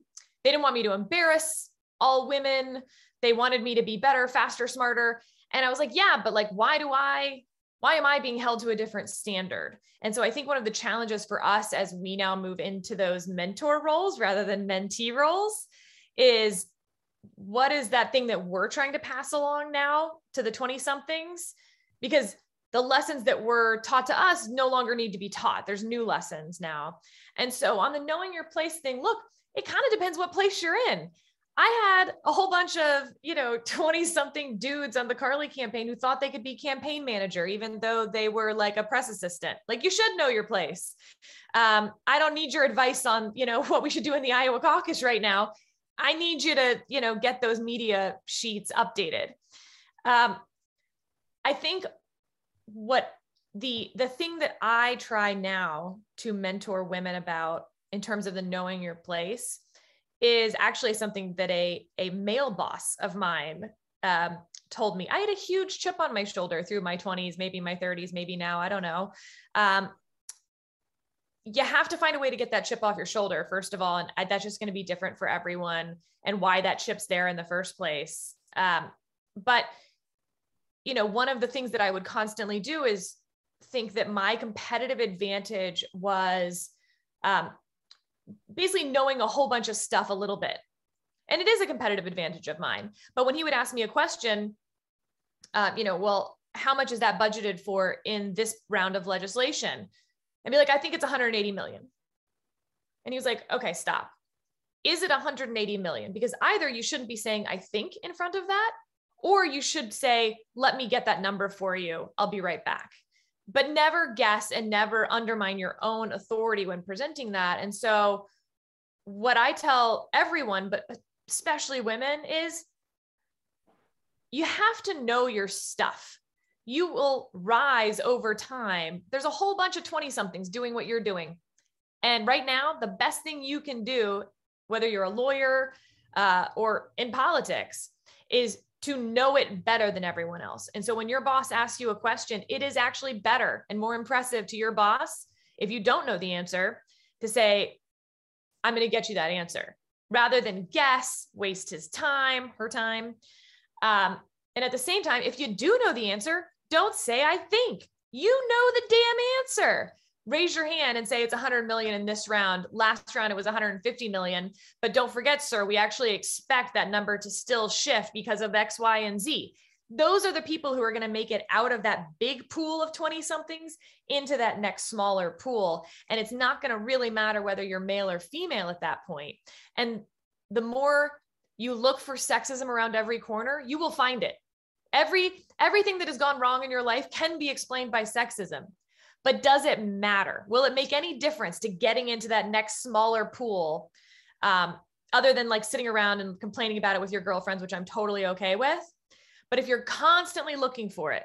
They didn't want me to embarrass all women they wanted me to be better, faster, smarter. And I was like, yeah, but like, why do I, why am I being held to a different standard? And so I think one of the challenges for us as we now move into those mentor roles rather than mentee roles is what is that thing that we're trying to pass along now to the 20 somethings? Because the lessons that were taught to us no longer need to be taught. There's new lessons now. And so on the knowing your place thing, look, it kind of depends what place you're in. I had a whole bunch of, you know, 20 something dudes on the Carly campaign who thought they could be campaign manager, even though they were like a press assistant. Like you should know your place. Um, I don't need your advice on, you know, what we should do in the Iowa caucus right now. I need you to, you know, get those media sheets updated. Um, I think what the the thing that I try now to mentor women about in terms of the knowing your place is actually something that a, a male boss of mine um, told me. I had a huge chip on my shoulder through my 20s, maybe my 30s, maybe now, I don't know. Um, you have to find a way to get that chip off your shoulder, first of all. And that's just going to be different for everyone and why that chip's there in the first place. Um, but, you know, one of the things that I would constantly do is think that my competitive advantage was um, basically knowing a whole bunch of stuff a little bit. And it is a competitive advantage of mine. But when he would ask me a question, uh, you know, well, how much is that budgeted for in this round of legislation? And be like, I think it's 180 million. And he was like, okay, stop. Is it 180 million? Because either you shouldn't be saying, I think in front of that, or you should say, let me get that number for you. I'll be right back but never guess and never undermine your own authority when presenting that. And so, what I tell everyone, but especially women, is you have to know your stuff. you will rise over time. There's a whole bunch of 20 somethings doing what you're doing. And right now, the best thing you can do, whether you're a lawyer uh, or in politics, is to know it better than everyone else. And so when your boss asks you a question, it is actually better and more impressive to your boss if you don't know the answer to say, I'm going to get you that answer rather than guess, waste his time, her time. Um, and at the same time, if you do know the answer, don't say, I think. You know the damn answer. Raise your hand and say it's 100 million in this round. Last round it was 150 million. But don't forget, sir, we actually expect that number to still shift because of X, Y, and Z. Those are the people who are going to make it out of that big pool of 20 somethings into that next smaller pool. And it's not going to really matter whether you're male or female at that point. And the more you look for sexism around every corner, you will find it. Every everything that has gone wrong in your life can be explained by sexism. But does it matter? Will it make any difference to getting into that next smaller pool? Um, other than like sitting around and complaining about it with your girlfriends, which I'm totally okay with. But if you're constantly looking for it,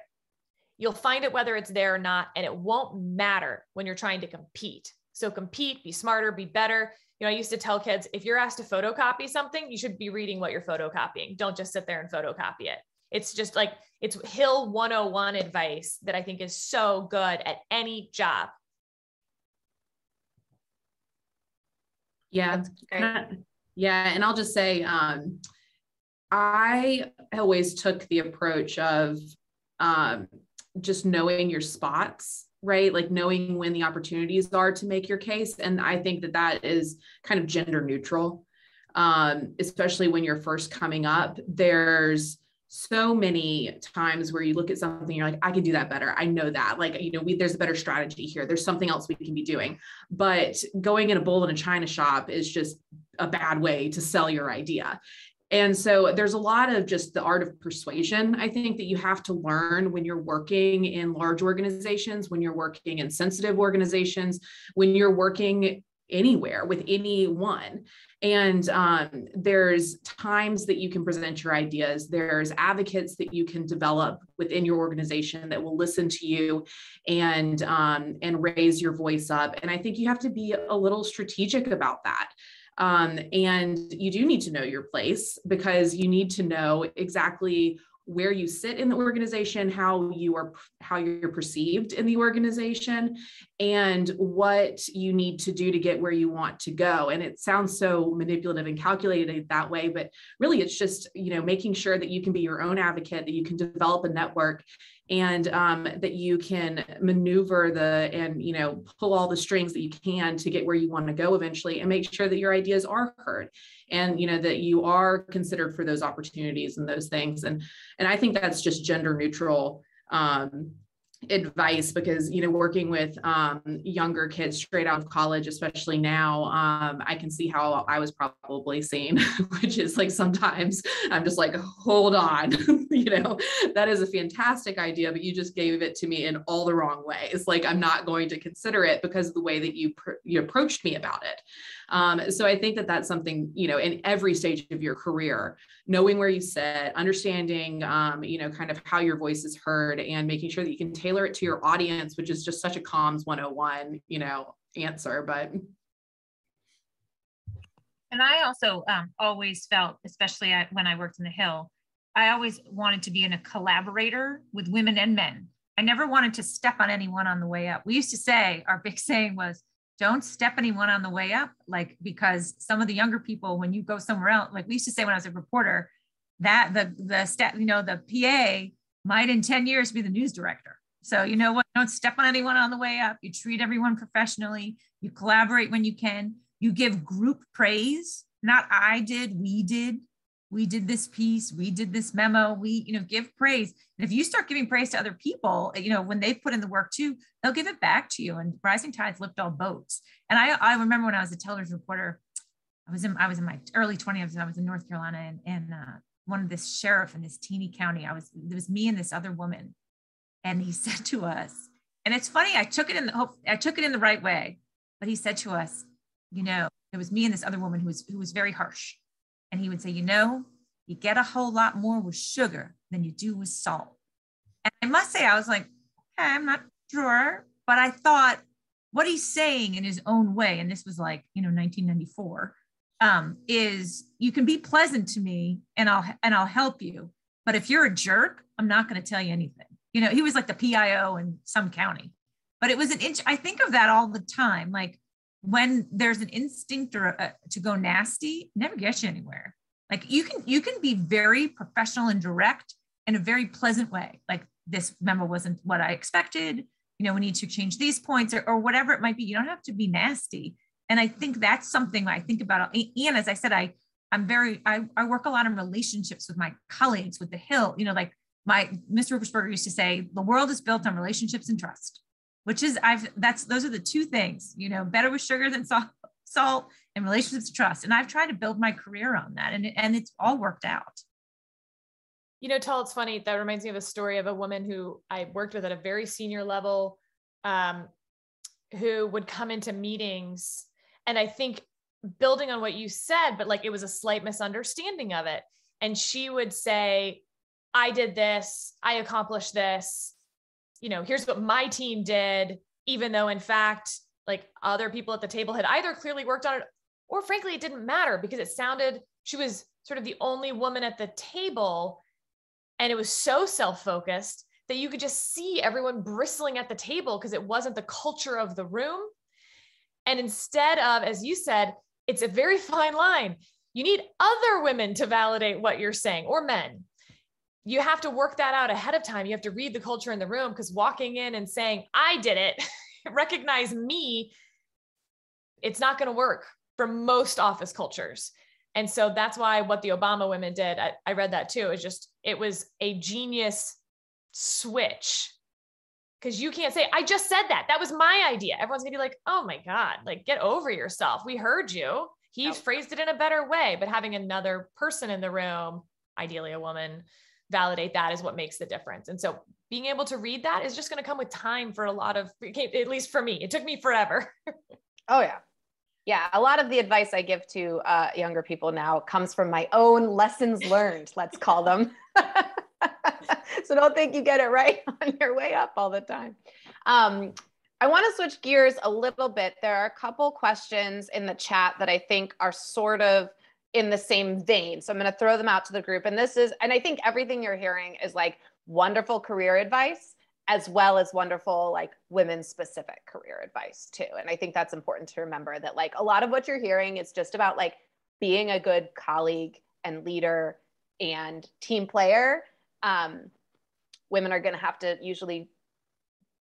you'll find it whether it's there or not, and it won't matter when you're trying to compete. So compete, be smarter, be better. You know, I used to tell kids if you're asked to photocopy something, you should be reading what you're photocopying. Don't just sit there and photocopy it. It's just like it's Hill 101 advice that I think is so good at any job. Yeah. Yeah. And I'll just say, um, I always took the approach of um, just knowing your spots, right? Like knowing when the opportunities are to make your case. And I think that that is kind of gender neutral, um, especially when you're first coming up. There's so many times where you look at something you're like i can do that better. I know that. Like you know we, there's a better strategy here. There's something else we can be doing. But going in a bowl in a china shop is just a bad way to sell your idea. And so there's a lot of just the art of persuasion i think that you have to learn when you're working in large organizations when you're working in sensitive organizations when you're working anywhere with anyone and um, there's times that you can present your ideas. There's advocates that you can develop within your organization that will listen to you and um, and raise your voice up. And i think you have to be a little strategic about that. Um, and you do need to know your place because you need to know exactly where you sit in the organization how you are how you're perceived in the organization and what you need to do to get where you want to go. And it sounds so manipulative and calculated that way but really it's just you know making sure that you can be your own advocate that you can develop a network and um, that you can maneuver the and you know pull all the strings that you can to get where you want to go eventually and make sure that your ideas are heard and you know that you are considered for those opportunities and those things. And and i think that's just gender neutral um, advice because you know working with um, younger kids straight out of college especially now um, i can see how i was probably seen which is like sometimes i'm just like hold on you know? That is a fantastic idea but you just gave it to me in all the wrong ways. Like i'm not going to consider it because of the way that you pr- you approached me about it um, so I think that that's something, you know, in every stage of your career, knowing where you sit, understanding, um, you know, kind of how your voice is heard and making sure that you can tailor it to your audience, which is just such a comms 101, you know, answer. But and I also um, always felt, especially when I worked in the Hill, I always wanted to be in a collaborator with women and men. I never wanted to step on anyone on the way up. We used to say, our big saying was, don't step anyone on the way up like because some of the younger people when you go somewhere else like we used to say when i was a reporter that the the step you know the pa might in 10 years be the news director. So you know what? Don't step on anyone on the way up. You treat everyone professionally. You collaborate when you can. You give group praise not i did we did we did this piece, we did this memo, we, you know, give praise. And if you start giving praise to other people, you know, when they've put in the work too, they'll give it back to you. And rising tides lift all boats. And I, I remember when I was a television reporter, I was in, I was in my early 20s, I was in North Carolina and, and uh, one of this sheriff in this teeny county, I was, it was me and this other woman. And he said to us, and it's funny, I took it in the hope, I took it in the right way, but he said to us, you know, it was me and this other woman who was, who was very harsh and he would say, You know, you get a whole lot more with sugar than you do with salt. And I must say, I was like, okay, I'm not sure. But I thought what he's saying in his own way, and this was like, you know, 1994, um, is you can be pleasant to me and I'll and I'll help you. But if you're a jerk, I'm not going to tell you anything. You know, he was like the PIO in some county. But it was an inch. I think of that all the time. Like when there's an instinct or a, to go nasty, never gets you anywhere. Like you can you can be very professional and direct in a very pleasant way. Like this memo wasn't what I expected. You know, we need to change these points or, or whatever it might be. You don't have to be nasty. And I think that's something I think about. And as I said, I I'm very I, I work a lot in relationships with my colleagues with the Hill. You know, like my Mr. Ruppersberger used to say, the world is built on relationships and trust, which is I've that's those are the two things. You know, better with sugar than salt, salt, and relationships trust. And I've tried to build my career on that, and and it's all worked out. You know, Tal, it's funny. That reminds me of a story of a woman who I worked with at a very senior level, um, who would come into meetings. And I think building on what you said, but like it was a slight misunderstanding of it. And she would say, I did this, I accomplished this. You know, here's what my team did, even though in fact, like other people at the table had either clearly worked on it or frankly, it didn't matter because it sounded she was sort of the only woman at the table and it was so self focused that you could just see everyone bristling at the table because it wasn't the culture of the room. And instead of, as you said, it's a very fine line. You need other women to validate what you're saying or men. You have to work that out ahead of time. You have to read the culture in the room because walking in and saying, I did it, recognize me, it's not going to work for most office cultures. And so that's why what the Obama women did, I, I read that too, is just, it was a genius switch. Cause you can't say, I just said that. That was my idea. Everyone's gonna be like, oh my God, like get over yourself. We heard you. He oh. phrased it in a better way, but having another person in the room, ideally a woman, validate that is what makes the difference. And so being able to read that is just going to come with time for a lot of, at least for me, it took me forever. oh, yeah. Yeah a lot of the advice i give to uh, younger people now comes from my own lessons learned let's call them. So don't think you get it right on your way up all the time. Um, i want to switch gears a little bit. There are a couple questions in the chat that i think are sort of in the same vein. So i'm going to throw them out to the group. And this is and i think everything you're hearing is like wonderful career advice as well as wonderful like women specific career advice too. And i think that's important to remember that like a lot of what you're hearing is just about like being a good colleague and leader and team player. Um, women are going to have to usually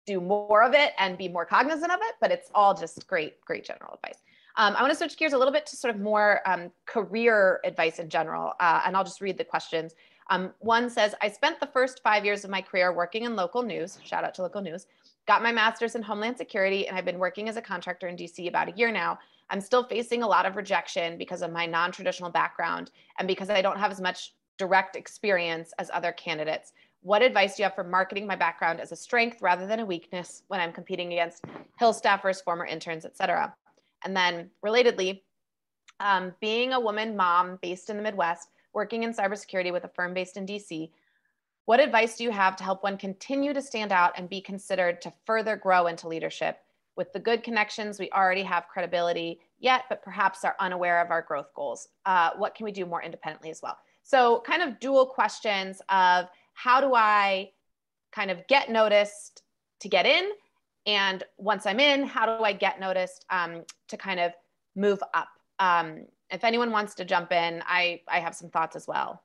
do more of it and be more cognizant of it but it's all just great great general advice um, i want to switch gears a little bit to sort of more um, career advice in general uh, and i'll just read the questions um, one says, I spent the first five years of my career working in local news, shout out to local news, got my master's in Homeland Security, and I've been working as a contractor in DC about a year now. I'm still facing a lot of rejection because of my non traditional background and because I don't have as much direct experience as other candidates. What advice do you have for marketing my background as a strength rather than a weakness when I'm competing against Hill staffers, former interns, et cetera? And then, relatedly, um, being a woman mom based in the Midwest, working in cybersecurity with a firm based in DC, what advice do you have to help one continue to stand out and be considered to further grow into leadership? With the good connections, we already have credibility yet, but perhaps are unaware of our growth goals. Uh, what can we do more independently as well? So, kind of dual questions of how do I kind of get noticed to get in? And once I'm in, how do I get noticed um, to kind of move up? Um, if anyone wants to jump in, I, I have some thoughts as well.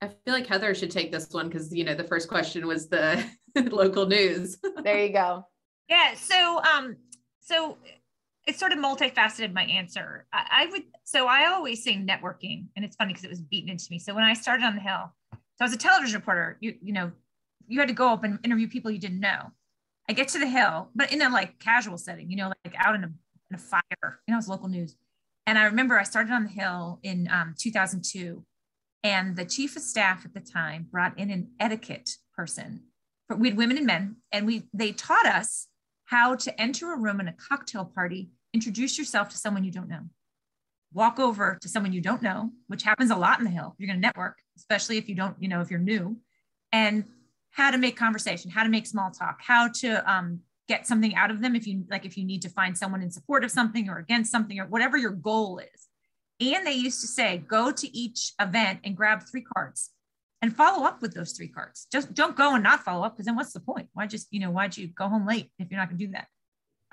I feel like Heather should take this one because you know the first question was the local news. there you go. Yeah. So um, so it's sort of multifaceted my answer. I, I would so I always say networking, and it's funny because it was beaten into me. So when I started on the Hill, so I was a television reporter. You you know, you had to go up and interview people you didn't know. I get to the Hill, but in a like casual setting, you know, like out in a a fire. You know, it's local news. And I remember I started on the Hill in um, 2002, and the chief of staff at the time brought in an etiquette person. For, we had women and men, and we they taught us how to enter a room in a cocktail party, introduce yourself to someone you don't know, walk over to someone you don't know, which happens a lot in the Hill. You're going to network, especially if you don't, you know, if you're new, and how to make conversation, how to make small talk, how to um, get something out of them if you like if you need to find someone in support of something or against something or whatever your goal is. And they used to say, go to each event and grab three cards and follow up with those three cards. Just don't go and not follow up because then what's the point? Why just, you know, why'd you go home late if you're not going to do that?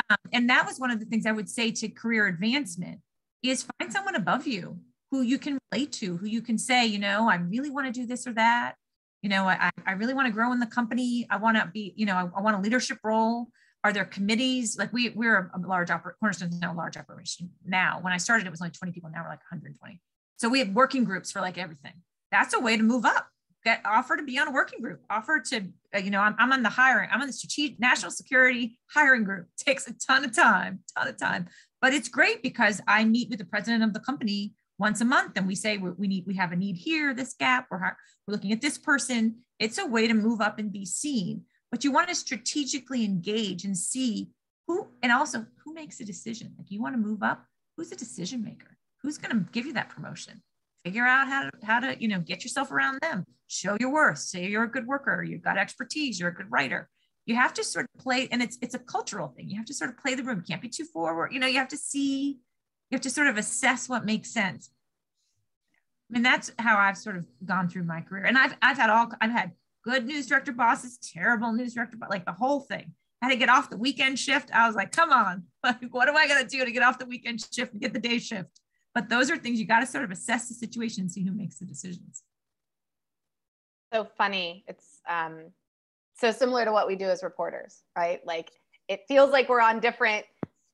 Um, and that was one of the things I would say to career advancement is find someone above you who you can relate to, who you can say, you know, I really want to do this or that. You know, I, I really want to grow in the company. I want to be, you know, I, I want a leadership role. Are there committees? Like we, we're a large operation, Cornerstone's now a large operation now. When I started, it was only 20 people. Now we're like 120. So we have working groups for like everything. That's a way to move up. Get offer to be on a working group. Offer to, uh, you know, I'm, I'm on the hiring. I'm on the strategic national security hiring group. Takes a ton of time, ton of time. But it's great because I meet with the president of the company once a month and we say we need we have a need here this gap or we're looking at this person. It's a way to move up and be seen but you want to strategically engage and see who and also who makes a decision. Like you want to move up who's the decision maker? Who's going to give you that promotion? Figure out how to how to you know get yourself around them. Show your worth. Say you're a good worker you've got expertise you're a good writer. You have to sort of play and it's it's a cultural thing. You have to sort of play the room. You can't be too forward you know you have to see you have to sort of assess what makes sense. I mean, that's how I've sort of gone through my career. And I've, I've had all, I've had good news director bosses, terrible news director, but like the whole thing. I had to get off the weekend shift. I was like, come on, like, what am I going to do to get off the weekend shift and get the day shift? But those are things you got to sort of assess the situation and see who makes the decisions. So funny. It's um, so similar to what we do as reporters, right? Like it feels like we're on different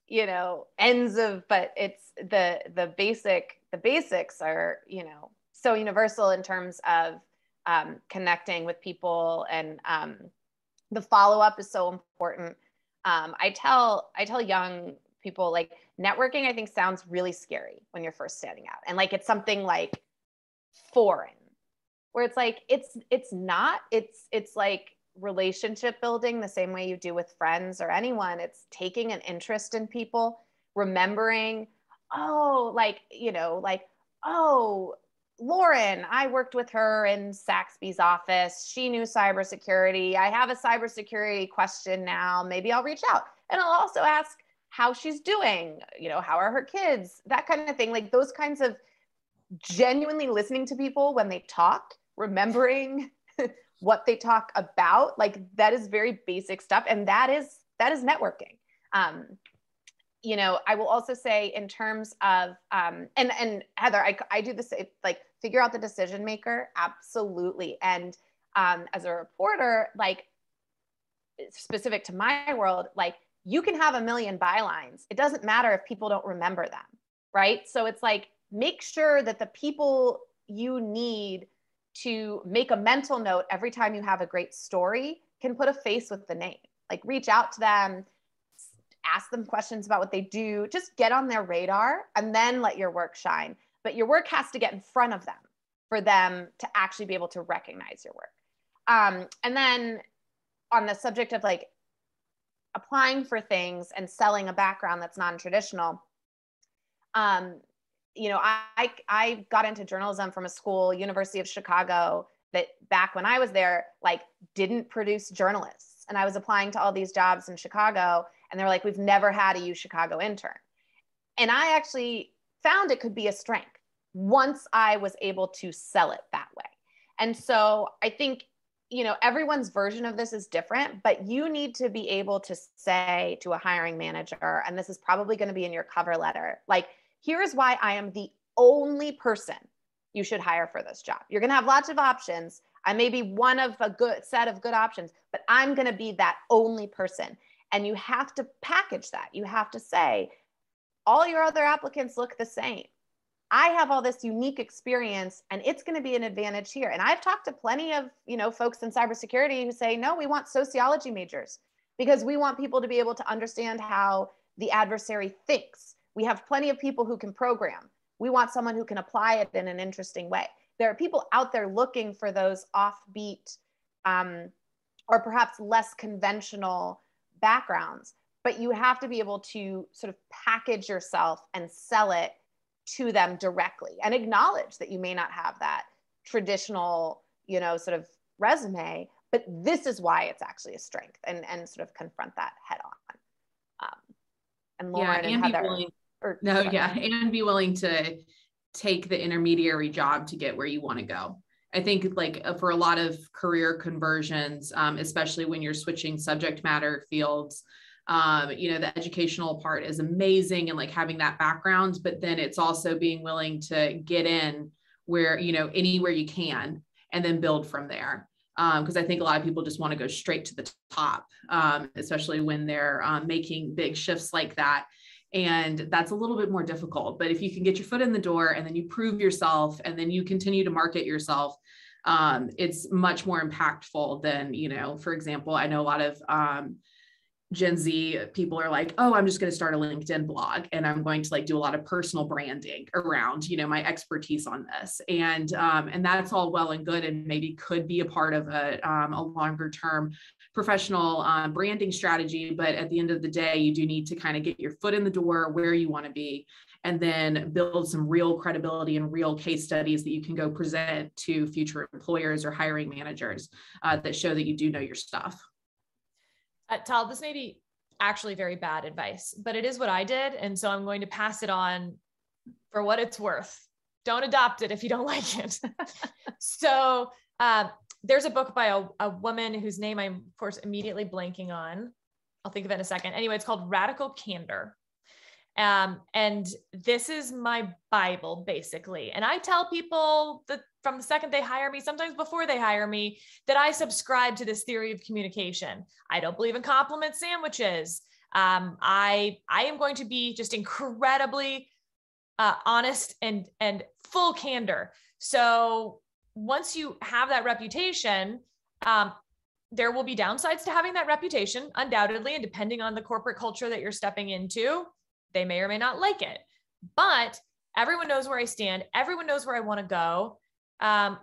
you know ends of but it's the the basic the basics are you know so universal in terms of um, connecting with people and um, the follow-up is so important. Um, i tell i tell young people like networking i think sounds really scary when you're first standing out. And like it's something like foreign where it's like it's it's not it's it's like relationship building the same way you do with friends or anyone. It's taking an interest in people, remembering, oh, like, you know, like, oh, Lauren, I worked with her in Saxby's office. She knew cybersecurity. I have a cybersecurity question now. Maybe I'll reach out. And I'll also ask how she's doing, you know, how are her kids, that kind of thing. Like those kinds of genuinely listening to people when they talk, remembering what they talk about like that is very basic stuff and that is that is networking. Um, you know i will also say in terms of um, and and heather i, I do this like figure out the decision maker absolutely. And um, as a reporter like specific to my world like you can have a million bylines. It doesn't matter if people don't remember them right? So it's like make sure that the people you need to make a mental note every time you have a great story can put a face with the name. Like reach out to them, ask them questions about what they do, just get on their radar and then let your work shine. But your work has to get in front of them for them to actually be able to recognize your work. Um, and then on the subject of like applying for things and selling a background that's non-traditional, um, you know, I, I got into journalism from a school, University of Chicago, that back when I was there, like didn't produce journalists. And I was applying to all these jobs in Chicago, and they're like, we've never had a U Chicago intern. And I actually found it could be a strength once I was able to sell it that way. And so I think, you know, everyone's version of this is different, but you need to be able to say to a hiring manager, and this is probably going to be in your cover letter, like, here is why I am the only person you should hire for this job. You're going to have lots of options. I may be one of a good set of good options, but I'm going to be that only person. And you have to package that. You have to say, all your other applicants look the same. I have all this unique experience and it's going to be an advantage here. And I've talked to plenty of, you know, folks in cybersecurity who say, "No, we want sociology majors because we want people to be able to understand how the adversary thinks we have plenty of people who can program. We want someone who can apply it in an interesting way. There are people out there looking for those offbeat um, or perhaps less conventional backgrounds, but you have to be able to sort of package yourself and sell it to them directly and acknowledge that you may not have that traditional, you know, sort of resume, but this is why it's actually a strength and, and sort of confront that head on. Um, and Lauren yeah, and, and Heather. Willing, or, no, sorry. yeah. And be willing to take the intermediary job to get where you want to go. I think like uh, for a lot of career conversions, um, especially when you're switching subject matter fields, um, you know, the educational part is amazing and like having that background, but then it's also being willing to get in where, you know, anywhere you can and then build from there. Because um, I think a lot of people just want to go straight to the top, um, especially when they're um, making big shifts like that and that's a little bit more difficult but if you can get your foot in the door and then you prove yourself and then you continue to market yourself um, it's much more impactful than you know for example i know a lot of um, Gen Z people are like, oh, I'm just going to start a LinkedIn blog and I'm going to like do a lot of personal branding around, you know, my expertise on this. And um, and that's all well and good and maybe could be a part of a, um, a longer term professional um, branding strategy. But at the end of the day, you do need to kind of get your foot in the door where you want to be and then build some real credibility and real case studies that you can go present to future employers or hiring managers uh, that show that you do know your stuff uh, Tal, this may be actually very bad advice, but it is what I did. And so I'm going to pass it on for what it's worth. Don't adopt it if you don't like it. so uh, there's a book by a, a woman whose name I'm, of course, immediately blanking on. I'll think of it in a second. Anyway, it's called Radical Candor. Um, and this is my Bible, basically. And I tell people that from the second they hire me, sometimes before they hire me, that I subscribe to this theory of communication. I don't believe in compliment sandwiches. Um, I I am going to be just incredibly uh, honest and and full candor. So once you have that reputation, um, there will be downsides to having that reputation, undoubtedly, and depending on the corporate culture that you're stepping into, they may or may not like it. But everyone knows where I stand. Everyone knows where I want to go. Um,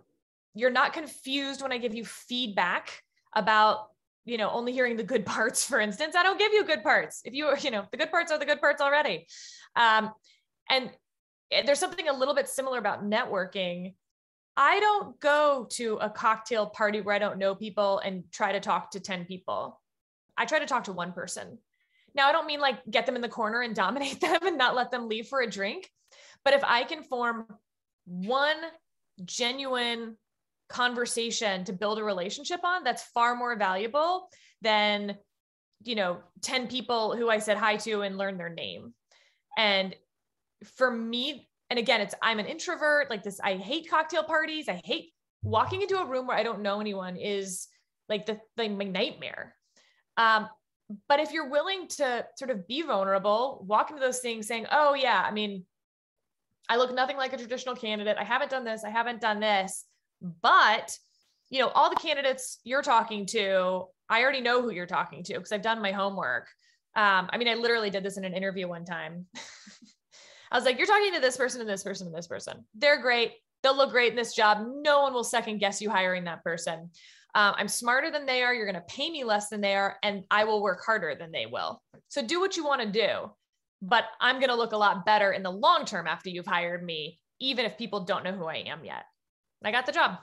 you're not confused when I give you feedback about, you know, only hearing the good parts, for instance. I don't give you good parts. If you, you know, the good parts are the good parts already. Um, and there's something a little bit similar about networking. I don't go to a cocktail party where I don't know people and try to talk to 10 people. I try to talk to one person. Now, I don't mean like get them in the corner and dominate them and not let them leave for a drink. But if I can form one genuine conversation to build a relationship on, that's far more valuable than, you know, 10 people who I said hi to and learned their name. And for me, and again, it's I'm an introvert, like this, I hate cocktail parties. I hate walking into a room where I don't know anyone is like the like my nightmare. Um, but if you're willing to sort of be vulnerable, walk into those things saying, oh, yeah, I mean, I look nothing like a traditional candidate. I haven't done this. I haven't done this. But, you know, all the candidates you're talking to, I already know who you're talking to because I've done my homework. Um, I mean, I literally did this in an interview one time. I was like, you're talking to this person and this person and this person. They're great. They'll look great in this job. No one will second guess you hiring that person. Um, I'm smarter than they are. You're going to pay me less than they are, and I will work harder than they will. So do what you want to do. But I'm going to look a lot better in the long term after you've hired me, even if people don't know who I am yet. I got the job.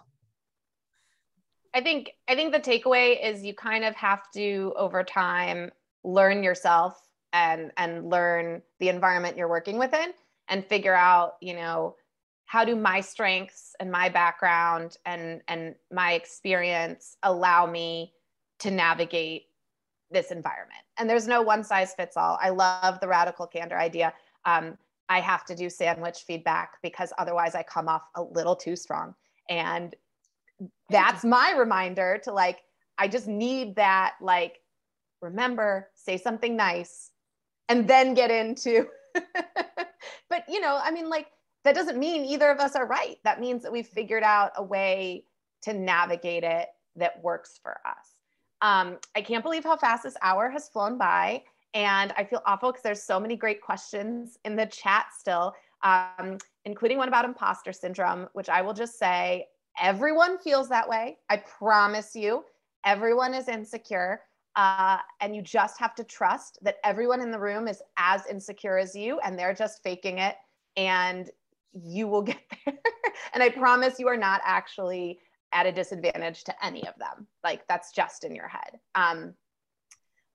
I think I think the takeaway is you kind of have to over time learn yourself and and learn the environment you're working within and figure out, you know, how do my strengths and my background and and my experience allow me to navigate this environment and there's no one size fits all i love the radical candor idea um, i have to do sandwich feedback because otherwise i come off a little too strong and that's my reminder to like i just need that like remember say something nice and then get into but you know i mean like that doesn't mean either of us are right. That means that we've figured out a way to navigate it that works for us. Um, I can't believe how fast this hour has flown by. And I feel awful because there's so many great questions in the chat still, um, including one about imposter syndrome, which I will just say everyone feels that way. I promise you, everyone is insecure. Uh, and you just have to trust that everyone in the room is as insecure as you and they're just faking it. And you will get there. and I promise you are not actually at a disadvantage to any of them. Like that's just in your head. Um,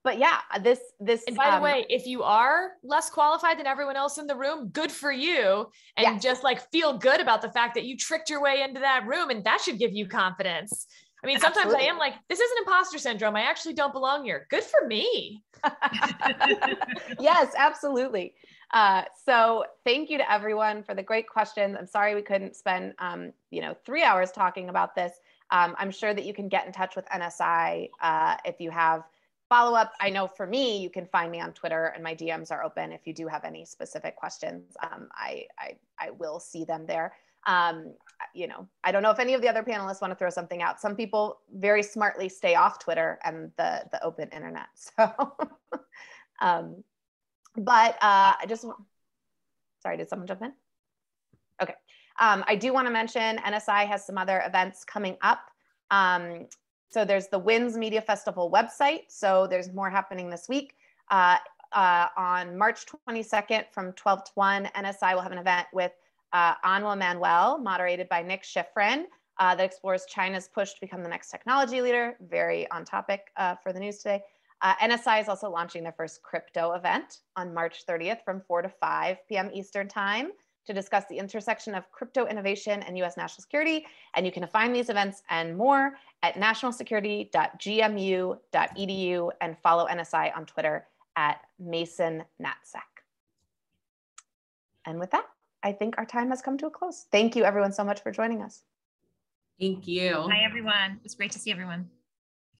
but yeah, this this. And by um, the way, if you are less qualified than everyone else in the room, good for you, and yes. just like feel good about the fact that you tricked your way into that room, and that should give you confidence. I mean, sometimes Absolutely. I am like, this isn't imposter syndrome. I actually don't belong here. Good for me. yes, absolutely. Uh, so thank you to everyone for the great questions. I'm sorry we couldn't spend, um, you know, three hours talking about this. Um, I'm sure that you can get in touch with NSI uh, if you have follow up. I know for me, you can find me on Twitter and my DMs are open. If you do have any specific questions, um, I, I, I, will see them there. Um, you know, I don't know if any of the other panelists want to throw something out. Some people very smartly stay off Twitter and the, the open internet. So, um, but uh, I just, sorry, did someone jump in? Okay. Um, I do want to mention NSI has some other events coming up. Um, so there's the WINS Media Festival website. So there's more happening this week. Uh, uh, on March 22nd from 12 to 1, NSI will have an event with uh, Anja Manuel, moderated by Nick Schifrin, uh, that explores China's push to become the next technology leader. Very on topic uh, for the news today. Uh, NSI is also launching their first crypto event on March 30th from 4 to 5 p.m. Eastern Time to discuss the intersection of crypto innovation and US national security. And you can find these events and more at nationalsecurity.gmu.edu and follow NSI on Twitter at Mason NatSec. And with that, I think our time has come to a close. Thank you everyone so much for joining us. Thank you. Hi everyone. It was great to see everyone.